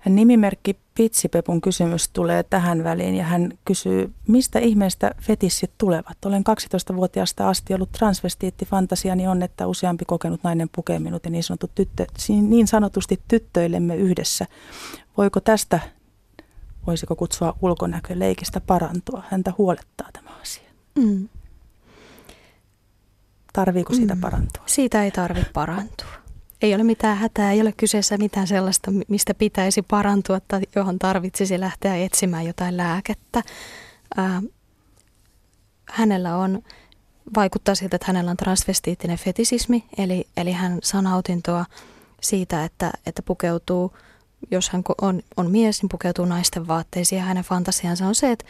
Nimimerkki Pitsipepun kysymys tulee tähän väliin ja hän kysyy, mistä ihmeestä fetissit tulevat? Olen 12-vuotiaasta asti ollut transvestiitti. Fantasiani on, että useampi kokenut nainen pukee minut ja niin, sanottu tyttö, niin sanotusti tyttöilemme yhdessä. Voiko tästä, voisiko kutsua ulkonäköleikistä parantua? Häntä huolettaa tämä asia. Mm. Tarviiko siitä mm. parantua? Siitä ei tarvitse parantua ei ole mitään hätää, ei ole kyseessä mitään sellaista, mistä pitäisi parantua tai johon tarvitsisi lähteä etsimään jotain lääkettä. Ää, hänellä on, vaikuttaa siltä, että hänellä on transvestiittinen fetisismi, eli, eli hän saa nautintoa siitä, että, että pukeutuu, jos hän on, on mies, niin pukeutuu naisten vaatteisiin ja hänen fantasiansa on se, että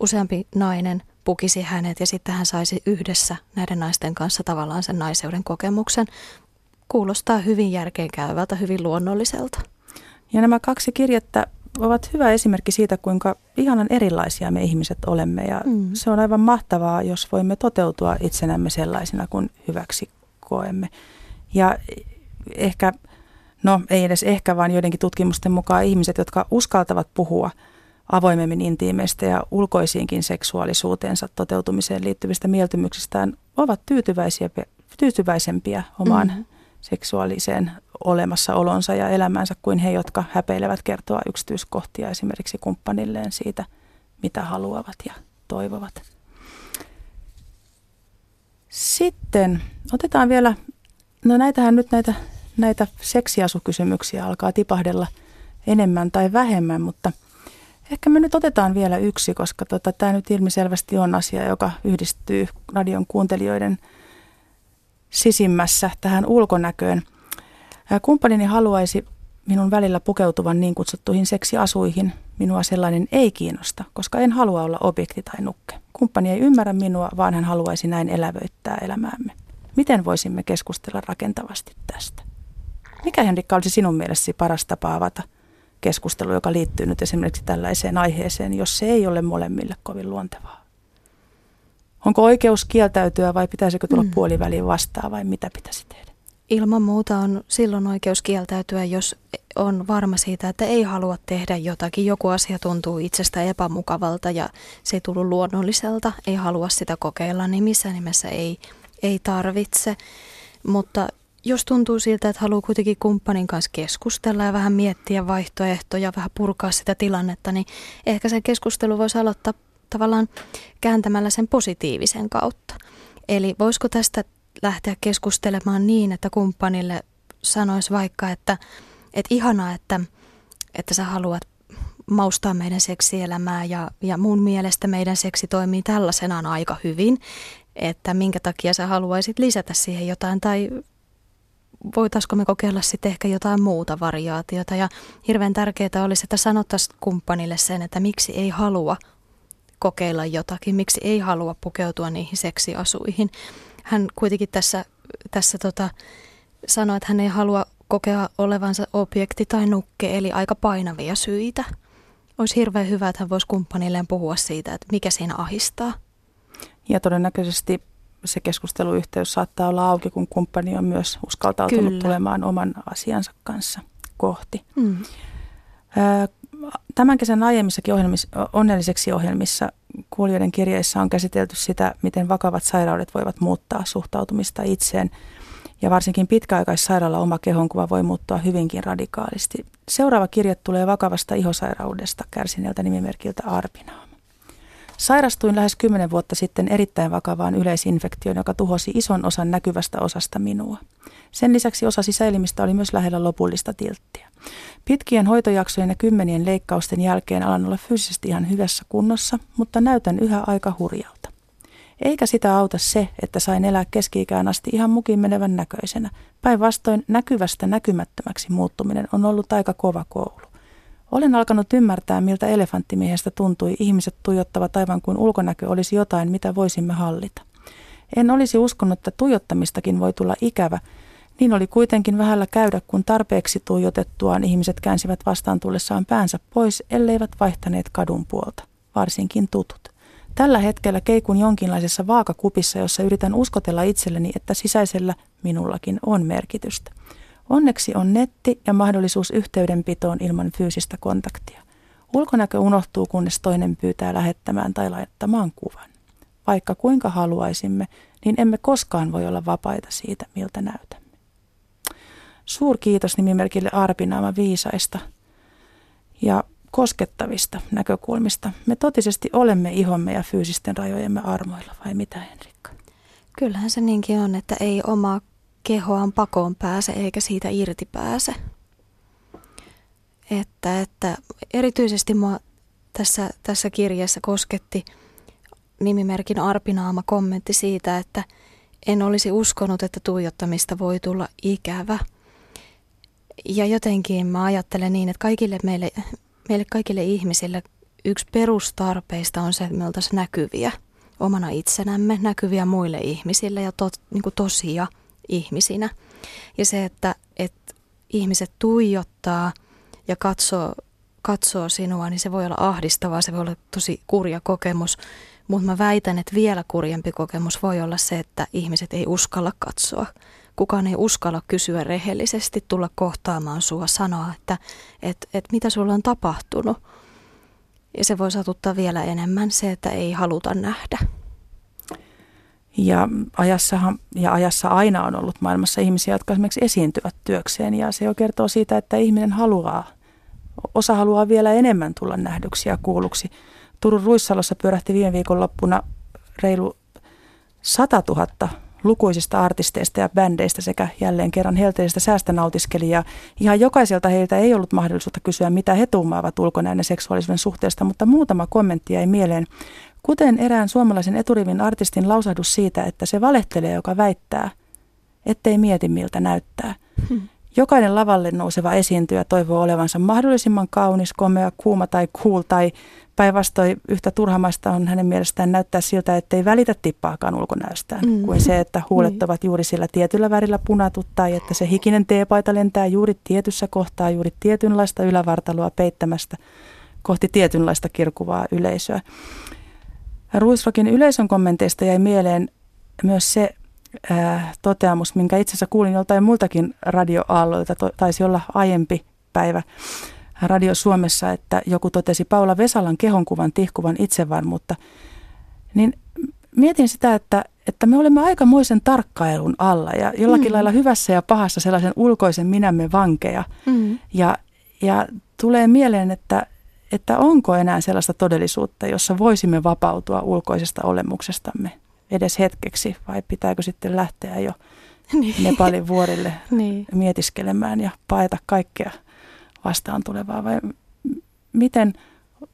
useampi nainen pukisi hänet ja sitten hän saisi yhdessä näiden naisten kanssa tavallaan sen naiseuden kokemuksen, kuulostaa hyvin järkeenkäyvältä, hyvin luonnolliselta. Ja nämä kaksi kirjettä ovat hyvä esimerkki siitä, kuinka ihanan erilaisia me ihmiset olemme. Ja mm. se on aivan mahtavaa, jos voimme toteutua itsenämme sellaisina kuin hyväksi koemme. Ja ehkä, no ei edes ehkä, vaan joidenkin tutkimusten mukaan ihmiset, jotka uskaltavat puhua avoimemmin intiimeistä ja ulkoisiinkin seksuaalisuuteensa toteutumiseen liittyvistä mieltymyksistään ovat tyytyväisiä, tyytyväisempiä omaan mm-hmm. Seksuaaliseen olemassaolonsa ja elämänsä kuin he, jotka häpeilevät kertoa yksityiskohtia esimerkiksi kumppanilleen siitä, mitä haluavat ja toivovat. Sitten otetaan vielä, no näitähän nyt näitä, näitä seksiasukysymyksiä alkaa tipahdella enemmän tai vähemmän, mutta ehkä me nyt otetaan vielä yksi, koska tota, tämä nyt ilmiselvästi on asia, joka yhdistyy radion kuuntelijoiden sisimmässä tähän ulkonäköön. Kumppanini haluaisi minun välillä pukeutuvan niin kutsuttuihin seksiasuihin. Minua sellainen ei kiinnosta, koska en halua olla objekti tai nukke. Kumppani ei ymmärrä minua, vaan hän haluaisi näin elävöittää elämäämme. Miten voisimme keskustella rakentavasti tästä? Mikä Henrikka olisi sinun mielestäsi paras tapa avata keskustelu, joka liittyy nyt esimerkiksi tällaiseen aiheeseen, jos se ei ole molemmille kovin luontevaa? Onko oikeus kieltäytyä vai pitäisikö tulla mm. puoliväliin vastaan vai mitä pitäisi tehdä? Ilman muuta on silloin oikeus kieltäytyä, jos on varma siitä, että ei halua tehdä jotakin. Joku asia tuntuu itsestä epämukavalta ja se ei tullut luonnolliselta, ei halua sitä kokeilla, niin missään nimessä ei, ei tarvitse. Mutta jos tuntuu siltä, että haluaa kuitenkin kumppanin kanssa keskustella ja vähän miettiä vaihtoehtoja, vähän purkaa sitä tilannetta, niin ehkä se keskustelu voisi aloittaa tavallaan kääntämällä sen positiivisen kautta. Eli voisiko tästä lähteä keskustelemaan niin, että kumppanille sanoisi vaikka, että, että ihanaa, että, että sä haluat maustaa meidän seksielämää ja, ja mun mielestä meidän seksi toimii tällaisenaan aika hyvin, että minkä takia sä haluaisit lisätä siihen jotain tai voitaisiko me kokeilla sitten ehkä jotain muuta variaatiota ja hirveän tärkeää olisi, että sanottaisiin kumppanille sen, että miksi ei halua kokeilla jotakin, miksi ei halua pukeutua niihin seksiasuihin hän kuitenkin tässä, tässä tota, sanoi, että hän ei halua kokea olevansa objekti tai nukke, eli aika painavia syitä. Olisi hirveän hyvä, että hän voisi kumppanilleen puhua siitä, että mikä siinä ahistaa. Ja todennäköisesti se keskusteluyhteys saattaa olla auki, kun kumppani on myös uskaltautunut Kyllä. tulemaan oman asiansa kanssa kohti. Mm. Tämän kesän aiemmissakin ohjelmissa, onnelliseksi ohjelmissa kuulijoiden kirjeissä on käsitelty sitä, miten vakavat sairaudet voivat muuttaa suhtautumista itseen. Ja varsinkin pitkäaikaissairaala oma kehonkuva voi muuttua hyvinkin radikaalisti. Seuraava kirja tulee vakavasta ihosairaudesta kärsineeltä nimimerkiltä Arpinaama. Sairastuin lähes kymmenen vuotta sitten erittäin vakavaan yleisinfektioon, joka tuhosi ison osan näkyvästä osasta minua. Sen lisäksi osa sisäelimistä oli myös lähellä lopullista tilttiä. Pitkien hoitojaksojen ja kymmenien leikkausten jälkeen alan olla fyysisesti ihan hyvässä kunnossa, mutta näytän yhä aika hurjalta. Eikä sitä auta se, että sain elää keski-ikään asti ihan mukin menevän näköisenä. Päinvastoin näkyvästä näkymättömäksi muuttuminen on ollut aika kova koulu. Olen alkanut ymmärtää, miltä elefanttimiehestä tuntui. Ihmiset tuijottavat aivan kuin ulkonäkö olisi jotain, mitä voisimme hallita. En olisi uskonut, että tuijottamistakin voi tulla ikävä, niin oli kuitenkin vähällä käydä, kun tarpeeksi tuijotettuaan ihmiset käänsivät vastaan tullessaan päänsä pois, elleivät vaihtaneet kadun puolta, varsinkin tutut. Tällä hetkellä keikun jonkinlaisessa vaakakupissa, jossa yritän uskotella itselleni, että sisäisellä minullakin on merkitystä. Onneksi on netti ja mahdollisuus yhteydenpitoon ilman fyysistä kontaktia. Ulkonäkö unohtuu, kunnes toinen pyytää lähettämään tai laittamaan kuvan. Vaikka kuinka haluaisimme, niin emme koskaan voi olla vapaita siitä, miltä näytämme. Suurkiitos nimimerkille Arpinaama viisaista ja koskettavista näkökulmista. Me totisesti olemme ihomme ja fyysisten rajojemme armoilla, vai mitä Henrikka? Kyllähän se niinkin on, että ei omaa kehoaan pakoon pääse eikä siitä irti pääse. Että, että erityisesti mua tässä, tässä kirjassa kosketti nimimerkin Arpinaama kommentti siitä, että en olisi uskonut, että tuijottamista voi tulla ikävä – ja jotenkin mä ajattelen niin, että kaikille meille, meille kaikille ihmisille yksi perustarpeista on se, että me oltaisiin näkyviä omana itsenämme, näkyviä muille ihmisille ja tot, niin kuin tosia ihmisinä. Ja se, että, että ihmiset tuijottaa ja katsoo, katsoo sinua, niin se voi olla ahdistavaa, se voi olla tosi kurja kokemus. Mutta mä väitän, että vielä kurjempi kokemus voi olla se, että ihmiset ei uskalla katsoa kukaan ei uskalla kysyä rehellisesti, tulla kohtaamaan sua, sanoa, että et, et mitä sulla on tapahtunut. Ja se voi satuttaa vielä enemmän se, että ei haluta nähdä. Ja, ajassahan, ja ajassa aina on ollut maailmassa ihmisiä, jotka esimerkiksi esiintyvät työkseen. Ja se jo kertoo siitä, että ihminen haluaa, osa haluaa vielä enemmän tulla nähdyksi ja kuulluksi. Turun Ruissalossa pyörähti viime viikonloppuna reilu 100 000 lukuisista artisteista ja bändeistä sekä jälleen kerran helteistä säästä nautiskelijaa. Ihan jokaiselta heiltä ei ollut mahdollisuutta kysyä, mitä he tuumaavat ulkonäön seksuaalisuuden suhteesta, mutta muutama kommentti jäi mieleen. Kuten erään suomalaisen eturivin artistin lausahdus siitä, että se valehtelee, joka väittää, ettei mieti miltä näyttää. Hmm. [laughs] Jokainen lavalle nouseva esiintyjä toivoo olevansa mahdollisimman kaunis, komea, kuuma tai cool tai päinvastoin yhtä turhamaista on hänen mielestään näyttää siltä, ettei välitä tippaakaan ulkonäöstään, mm. kuin se, että huulet niin. ovat juuri sillä tietyllä värillä punatut tai että se hikinen teepaita lentää juuri tietyssä kohtaa juuri tietynlaista ylävartaloa peittämästä kohti tietynlaista kirkuvaa yleisöä. Ruisrokin yleisön kommenteista jäi mieleen myös se äh, toteamus, minkä itse asiassa kuulin joltain muiltakin radioaalloilta, to, taisi olla aiempi päivä Radio Suomessa, että joku totesi Paula Vesalan kehonkuvan tihkuvan itsevarmuutta, niin mietin sitä, että, että me olemme aikamoisen tarkkailun alla ja jollakin mm. lailla hyvässä ja pahassa sellaisen ulkoisen minämme vankeja. Mm. Ja, ja tulee mieleen, että, että onko enää sellaista todellisuutta, jossa voisimme vapautua ulkoisesta olemuksestamme edes hetkeksi vai pitääkö sitten lähteä jo [laughs] niin. Nepalin vuorille niin. mietiskelemään ja paeta kaikkea vastaan tulevaa vai miten,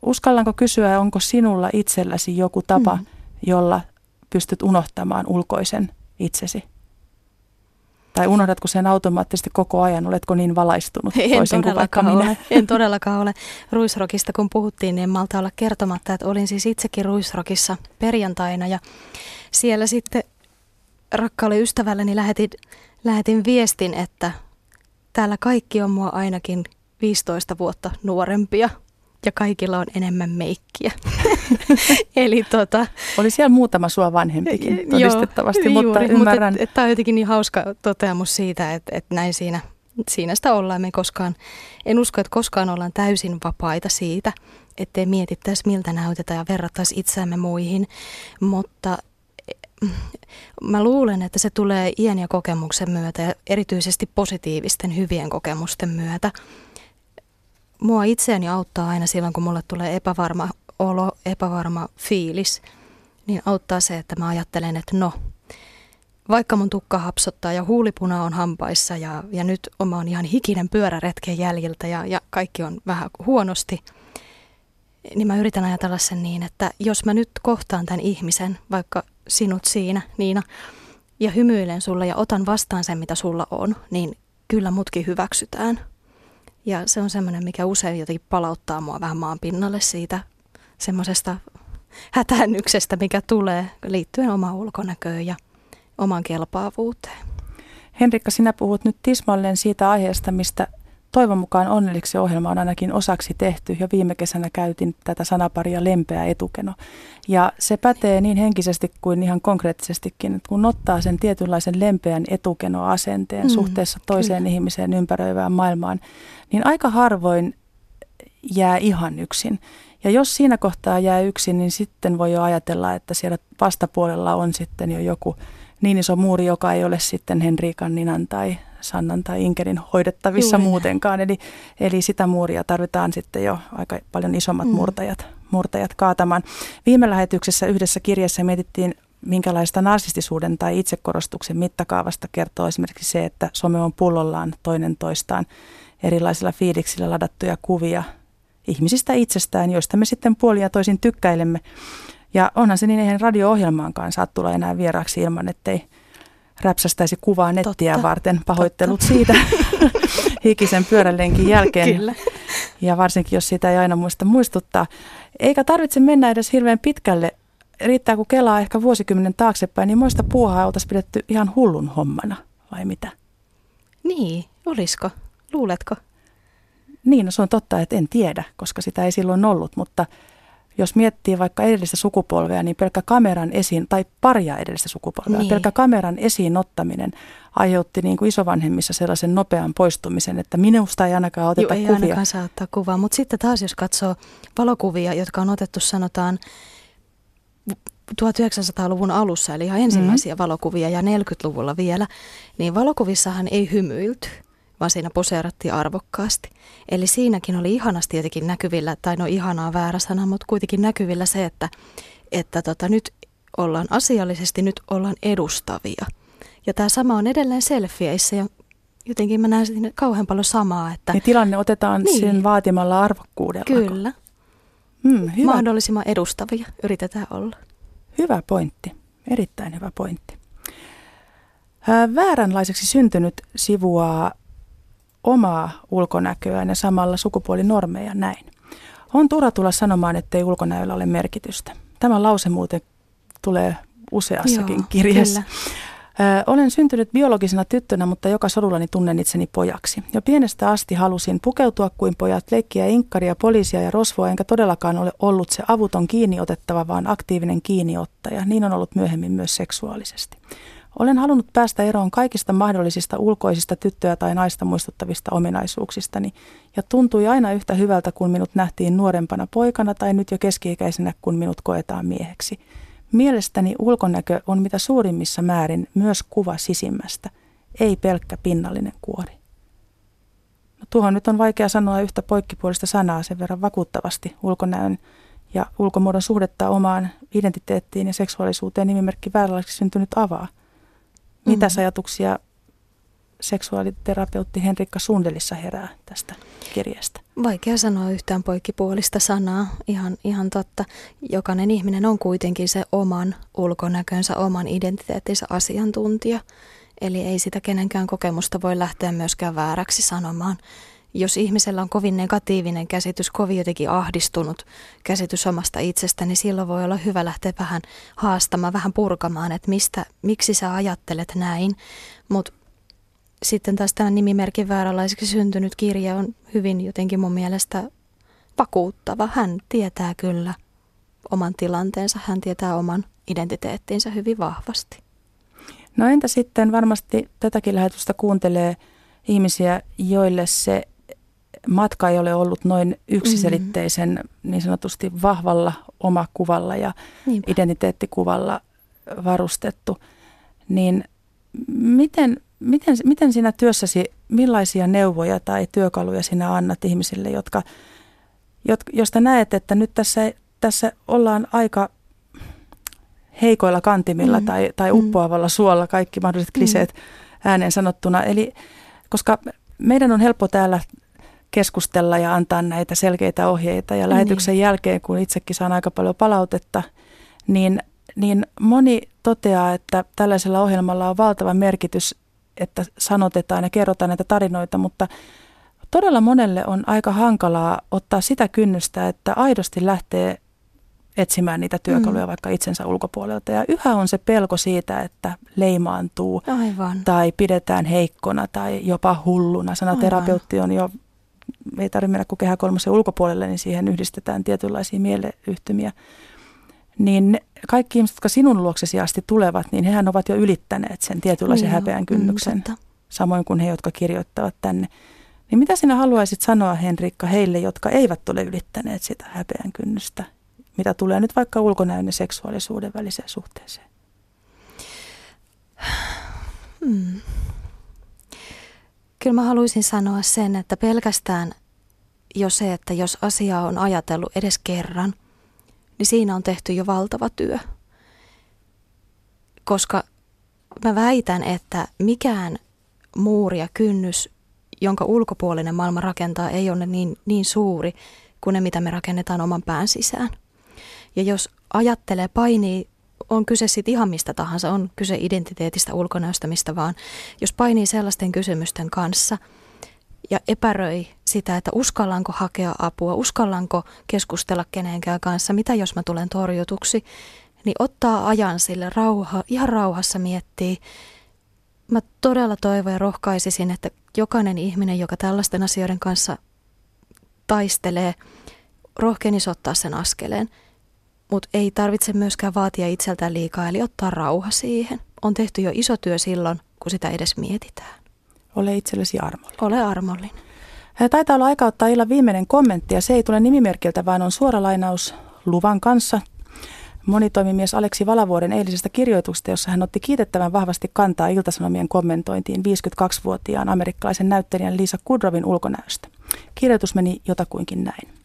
uskallanko kysyä, onko sinulla itselläsi joku tapa, mm. jolla pystyt unohtamaan ulkoisen itsesi? Tai unohdatko sen automaattisesti koko ajan? Oletko niin valaistunut en toisin kuin vaikka minä? Ole. En todellakaan ole. Ruisrokista kun puhuttiin, niin en malta olla kertomatta, että olin siis itsekin Ruisrokissa perjantaina ja siellä sitten rakkaalle ystävälleni lähetin, lähetin viestin, että täällä kaikki on mua ainakin 15 vuotta nuorempia ja kaikilla on enemmän meikkiä. [laughs] Eli tota, Oli siellä muutama sua vanhempikin todistettavasti, joo, mutta juuri, ymmärrän. Mutta Tämä on jotenkin niin hauska toteamus siitä, että, että näin siinä, siinä sitä ollaan. Me koskaan, en usko, että koskaan ollaan täysin vapaita siitä, ettei mietittäisi miltä näytetään ja verrattaisi itseämme muihin, mutta mm, mä luulen, että se tulee iän ja kokemuksen myötä ja erityisesti positiivisten hyvien kokemusten myötä mua itseäni auttaa aina silloin, kun mulle tulee epävarma olo, epävarma fiilis, niin auttaa se, että mä ajattelen, että no, vaikka mun tukka hapsottaa ja huulipuna on hampaissa ja, ja nyt oma on ihan hikinen pyöräretken jäljiltä ja, ja kaikki on vähän huonosti, niin mä yritän ajatella sen niin, että jos mä nyt kohtaan tämän ihmisen, vaikka sinut siinä, Niina, ja hymyilen sulle ja otan vastaan sen, mitä sulla on, niin kyllä mutkin hyväksytään. Ja se on semmoinen, mikä usein jotenkin palauttaa mua vähän maan pinnalle siitä semmoisesta hätäännyksestä, mikä tulee liittyen omaan ulkonäköön ja oman kelpaavuuteen. Henrikka, sinä puhut nyt tismalleen siitä aiheesta, mistä toivon mukaan onnelliksi ohjelma on ainakin osaksi tehty. Ja viime kesänä käytin tätä sanaparia lempeä etukeno. Ja se pätee niin henkisesti kuin ihan konkreettisestikin, että kun ottaa sen tietynlaisen lempeän etukenoasenteen mm, suhteessa toiseen kyllä. ihmiseen ympäröivään maailmaan, niin aika harvoin jää ihan yksin. Ja jos siinä kohtaa jää yksin, niin sitten voi jo ajatella, että siellä vastapuolella on sitten jo joku niin iso muuri, joka ei ole sitten Henriikan, Ninan tai Sannan tai Inkerin hoidettavissa Juuri muutenkaan. Eli, eli sitä muuria tarvitaan sitten jo aika paljon isommat mm. murtajat, murtajat kaatamaan. Viime lähetyksessä yhdessä kirjassa mietittiin minkälaista narsistisuuden tai itsekorostuksen mittakaavasta kertoo esimerkiksi se, että some on pullollaan toinen toistaan erilaisilla fiiliksillä ladattuja kuvia ihmisistä itsestään, joista me sitten puolia toisin tykkäilemme. Ja onhan se niin, eihän radio-ohjelmaankaan saa tulla enää vieraaksi ilman, ettei räpsästäisi kuvaa nettiä Totta. varten. Pahoittelut Totta. siitä [laughs] hikisen pyörällenkin jälkeen. Kyllä. Ja varsinkin, jos sitä ei aina muista muistuttaa. Eikä tarvitse mennä edes hirveän pitkälle. Riittää, kun kelaa ehkä vuosikymmenen taaksepäin, niin muista puuhaa oltaisiin pidetty ihan hullun hommana, vai mitä? Niin, olisiko? Luuletko? Niin, no se on totta, että en tiedä, koska sitä ei silloin ollut, mutta jos miettii vaikka edellistä sukupolvea, niin pelkkä kameran esiin, tai paria edellistä sukupolvea, niin. pelkkä kameran esiin ottaminen aiheutti niin kuin isovanhemmissa sellaisen nopean poistumisen, että minusta ei ainakaan oteta Joo, ei kuvia. ainakaan saa ottaa kuvaa, mutta sitten taas jos katsoo valokuvia, jotka on otettu sanotaan 1900-luvun alussa, eli ihan ensimmäisiä mm. valokuvia ja 40-luvulla vielä, niin valokuvissahan ei hymyilty, vaan siinä poseerattiin arvokkaasti. Eli siinäkin oli ihanasti jotenkin näkyvillä, tai no ihanaa väärä sana, mutta kuitenkin näkyvillä se, että, että tota, nyt ollaan asiallisesti, nyt ollaan edustavia. Ja tämä sama on edelleen selfieissä ja jotenkin mä näen siinä kauhean paljon samaa. Että, niin tilanne otetaan niin. sen vaatimalla arvokkuudella. Kyllä. Hmm, hyvä. Mahdollisimman edustavia yritetään olla. Hyvä pointti, erittäin hyvä pointti. Vääränlaiseksi syntynyt sivuaa omaa ulkonäköään ja samalla sukupuolinormeja näin. On turha tulla sanomaan, ettei ulkonäöllä ole merkitystä. Tämä lause muuten tulee useassakin Joo, kirjassa. Kyllä. Olen syntynyt biologisena tyttönä, mutta joka sodullani tunnen itseni pojaksi. Jo pienestä asti halusin pukeutua kuin pojat, leikkiä inkkaria, poliisia ja rosvoa, enkä todellakaan ole ollut se avuton kiinniotettava, vaan aktiivinen kiinniottaja. Niin on ollut myöhemmin myös seksuaalisesti. Olen halunnut päästä eroon kaikista mahdollisista ulkoisista tyttöä tai naista muistuttavista ominaisuuksistani, ja tuntui aina yhtä hyvältä, kun minut nähtiin nuorempana poikana tai nyt jo keski-ikäisenä, kun minut koetaan mieheksi. Mielestäni ulkonäkö on mitä suurimmissa määrin myös kuva sisimmästä, ei pelkkä pinnallinen kuori. No, tuohon nyt on vaikea sanoa yhtä poikkipuolista sanaa sen verran vakuuttavasti ulkonäön ja ulkomuodon suhdetta omaan identiteettiin ja seksuaalisuuteen nimimerkki vääränlaiseksi syntynyt avaa. Mitä mm. ajatuksia seksuaaliterapeutti Henrikka Sundelissa herää tästä kirjasta? Vaikea sanoa yhtään poikkipuolista sanaa, ihan, ihan totta. Jokainen ihminen on kuitenkin se oman ulkonäkönsä, oman identiteettinsä asiantuntija. Eli ei sitä kenenkään kokemusta voi lähteä myöskään vääräksi sanomaan. Jos ihmisellä on kovin negatiivinen käsitys, kovin jotenkin ahdistunut käsitys omasta itsestä, niin silloin voi olla hyvä lähteä vähän haastamaan, vähän purkamaan, että mistä, miksi sä ajattelet näin. Mutta sitten taas tämä nimimerkin vääränlaiseksi syntynyt kirja on hyvin jotenkin mun mielestä vakuuttava. Hän tietää kyllä oman tilanteensa, hän tietää oman identiteettinsä hyvin vahvasti. No entä sitten varmasti tätäkin lähetystä kuuntelee ihmisiä, joille se matka ei ole ollut noin yksiselitteisen mm-hmm. niin sanotusti vahvalla omakuvalla ja Niinpä. identiteettikuvalla varustettu, niin miten Miten, miten siinä työssäsi, millaisia neuvoja tai työkaluja sinä annat ihmisille, jotka, josta näet, että nyt tässä, tässä ollaan aika heikoilla kantimilla mm. tai, tai mm. uppoavalla suolla, kaikki mahdolliset mm. kliseet mm. ääneen sanottuna. Eli koska meidän on helppo täällä keskustella ja antaa näitä selkeitä ohjeita ja lähetyksen niin. jälkeen, kun itsekin saan aika paljon palautetta, niin, niin moni toteaa, että tällaisella ohjelmalla on valtava merkitys että sanotetaan ja kerrotaan näitä tarinoita, mutta todella monelle on aika hankalaa ottaa sitä kynnystä, että aidosti lähtee etsimään niitä työkaluja mm. vaikka itsensä ulkopuolelta. Ja yhä on se pelko siitä, että leimaantuu Aivan. tai pidetään heikkona tai jopa hulluna. Sanaterapeutti on jo, ei tarvitse mennä kuin kehä kolmosen ulkopuolelle, niin siihen yhdistetään tietynlaisia mieleyhtymiä niin kaikki ihmiset, jotka sinun luoksesi asti tulevat, niin hehän ovat jo ylittäneet sen tietynlaisen niin häpeän mm, kynnyksen, mm, samoin kuin he, jotka kirjoittavat tänne. Niin mitä sinä haluaisit sanoa, Henrikka, heille, jotka eivät ole ylittäneet sitä häpeän kynnystä, mitä tulee nyt vaikka ulkonäön ja seksuaalisuuden väliseen suhteeseen? Hmm. Kyllä mä haluaisin sanoa sen, että pelkästään jo se, että jos asia on ajatellut edes kerran – niin siinä on tehty jo valtava työ. Koska mä väitän, että mikään muuri ja kynnys, jonka ulkopuolinen maailma rakentaa, ei ole niin, niin suuri kuin ne, mitä me rakennetaan oman pään sisään. Ja jos ajattelee, painii, on kyse sitten ihan mistä tahansa, on kyse identiteetistä, ulkonäöstä, mistä vaan. Jos painii sellaisten kysymysten kanssa – ja epäröi sitä, että uskallanko hakea apua, uskallanko keskustella kenenkään kanssa, mitä jos mä tulen torjutuksi, niin ottaa ajan sille rauha, ihan rauhassa miettii. Mä todella toivon ja rohkaisisin, että jokainen ihminen, joka tällaisten asioiden kanssa taistelee, rohkenisi ottaa sen askeleen. Mutta ei tarvitse myöskään vaatia itseltään liikaa, eli ottaa rauha siihen. On tehty jo iso työ silloin, kun sitä edes mietitään. Ole itsellesi armollinen. Ole armollinen. Taitaa olla aika ottaa illan viimeinen kommentti ja se ei tule nimimerkiltä, vaan on suora lainaus luvan kanssa monitoimimies Aleksi Valavuoren eilisestä kirjoituksesta, jossa hän otti kiitettävän vahvasti kantaa iltasanomien kommentointiin 52-vuotiaan amerikkalaisen näyttelijän Lisa Kudrovin ulkonäöstä. Kirjoitus meni jotakuinkin näin.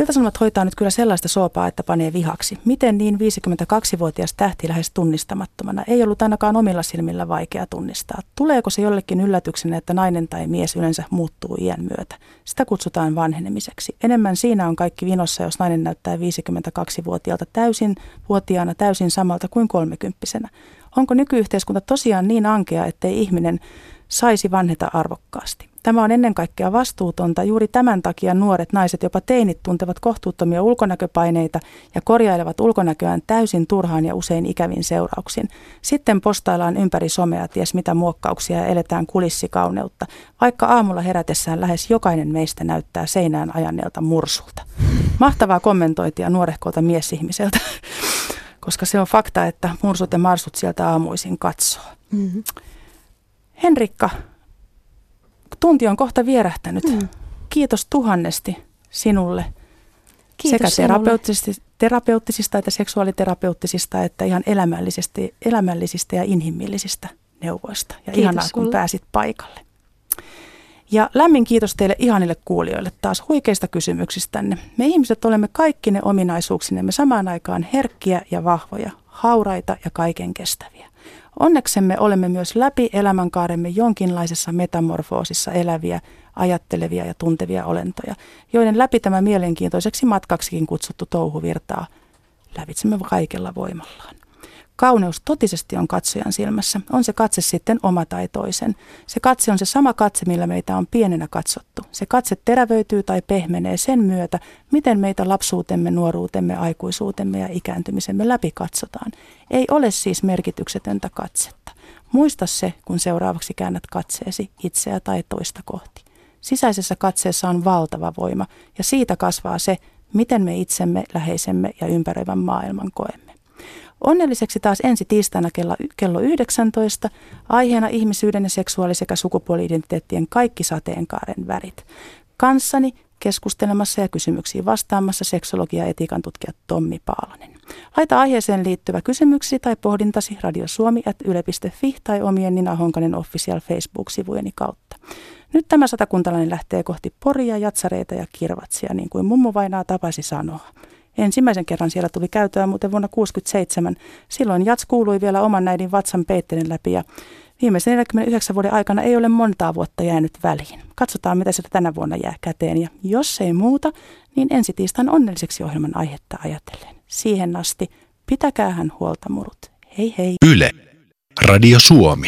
Iltasanomat hoitaa nyt kyllä sellaista soopaa, että panee vihaksi. Miten niin 52-vuotias tähti lähes tunnistamattomana? Ei ollut ainakaan omilla silmillä vaikea tunnistaa. Tuleeko se jollekin yllätyksenä, että nainen tai mies yleensä muuttuu iän myötä? Sitä kutsutaan vanhenemiseksi. Enemmän siinä on kaikki vinossa, jos nainen näyttää 52-vuotiaalta täysin, vuotiaana täysin samalta kuin kolmekymppisenä. Onko nykyyhteiskunta tosiaan niin ankea, ettei ihminen saisi vanheta arvokkaasti? Tämä on ennen kaikkea vastuutonta. Juuri tämän takia nuoret naiset, jopa teinit, tuntevat kohtuuttomia ulkonäköpaineita ja korjailevat ulkonäköään täysin turhaan ja usein ikävin seurauksin. Sitten postaillaan ympäri somea ties mitä muokkauksia ja eletään kulissikauneutta, vaikka aamulla herätessään lähes jokainen meistä näyttää seinään ajanneelta mursulta. Mahtavaa kommentointia nuorehkolta miesihmiseltä, [laughs] koska se on fakta, että mursut ja marsut sieltä aamuisin katsoo. Mm-hmm. Henrikka, tunti on kohta vierähtänyt. Mm. Kiitos tuhannesti sinulle. Kiitos sekä terapeuttisista, terapeuttisista että seksuaaliterapeuttisista että ihan elämällisistä, elämällisistä ja inhimillisistä neuvoista. Ja kiitos ihanaa, kun pääsit paikalle. Ja lämmin kiitos teille ihanille kuulijoille taas huikeista kysymyksistänne. Me ihmiset olemme kaikki ne ominaisuuksinemme samaan aikaan herkkiä ja vahvoja, hauraita ja kaiken kestäviä. Onneksemme olemme myös läpi elämänkaaremme jonkinlaisessa metamorfoosissa eläviä, ajattelevia ja tuntevia olentoja, joiden läpi tämä mielenkiintoiseksi matkaksikin kutsuttu touhu virtaa lävitsemme kaikella voimallaan. Kauneus totisesti on katsojan silmässä, on se katse sitten oma tai toisen. Se katse on se sama katse, millä meitä on pienenä katsottu. Se katse terävöityy tai pehmenee sen myötä, miten meitä lapsuutemme, nuoruutemme, aikuisuutemme ja ikääntymisemme läpi katsotaan. Ei ole siis merkityksetöntä katsetta. Muista se, kun seuraavaksi käännät katseesi itseä tai toista kohti. Sisäisessä katseessa on valtava voima ja siitä kasvaa se, miten me itsemme, läheisemme ja ympäröivän maailman koemme. Onnelliseksi taas ensi tiistaina kello, kello 19 aiheena ihmisyyden ja seksuaali- sekä sukupuoli-identiteettien kaikki sateenkaaren värit. Kanssani keskustelemassa ja kysymyksiin vastaamassa seksologia- ja etiikan tutkija Tommi Paalanen. Laita aiheeseen liittyvä kysymyksi tai pohdintasi radiosuomi.yle.fi tai omien Nina Honkanen Official Facebook-sivujeni kautta. Nyt tämä satakuntalainen lähtee kohti Poria, Jatsareita ja Kirvatsia, niin kuin mummu Vainaa tapasi sanoa. Ensimmäisen kerran siellä tuli käytöä muuten vuonna 1967. Silloin Jats kuului vielä oman näidin vatsan peitteiden läpi ja viimeisen 49 vuoden aikana ei ole montaa vuotta jäänyt väliin. Katsotaan, mitä sieltä tänä vuonna jää käteen ja jos ei muuta, niin ensi tiistain onnelliseksi ohjelman aihetta ajatellen. Siihen asti pitäkäähän huolta murut. Hei hei. Yle. Radio Suomi.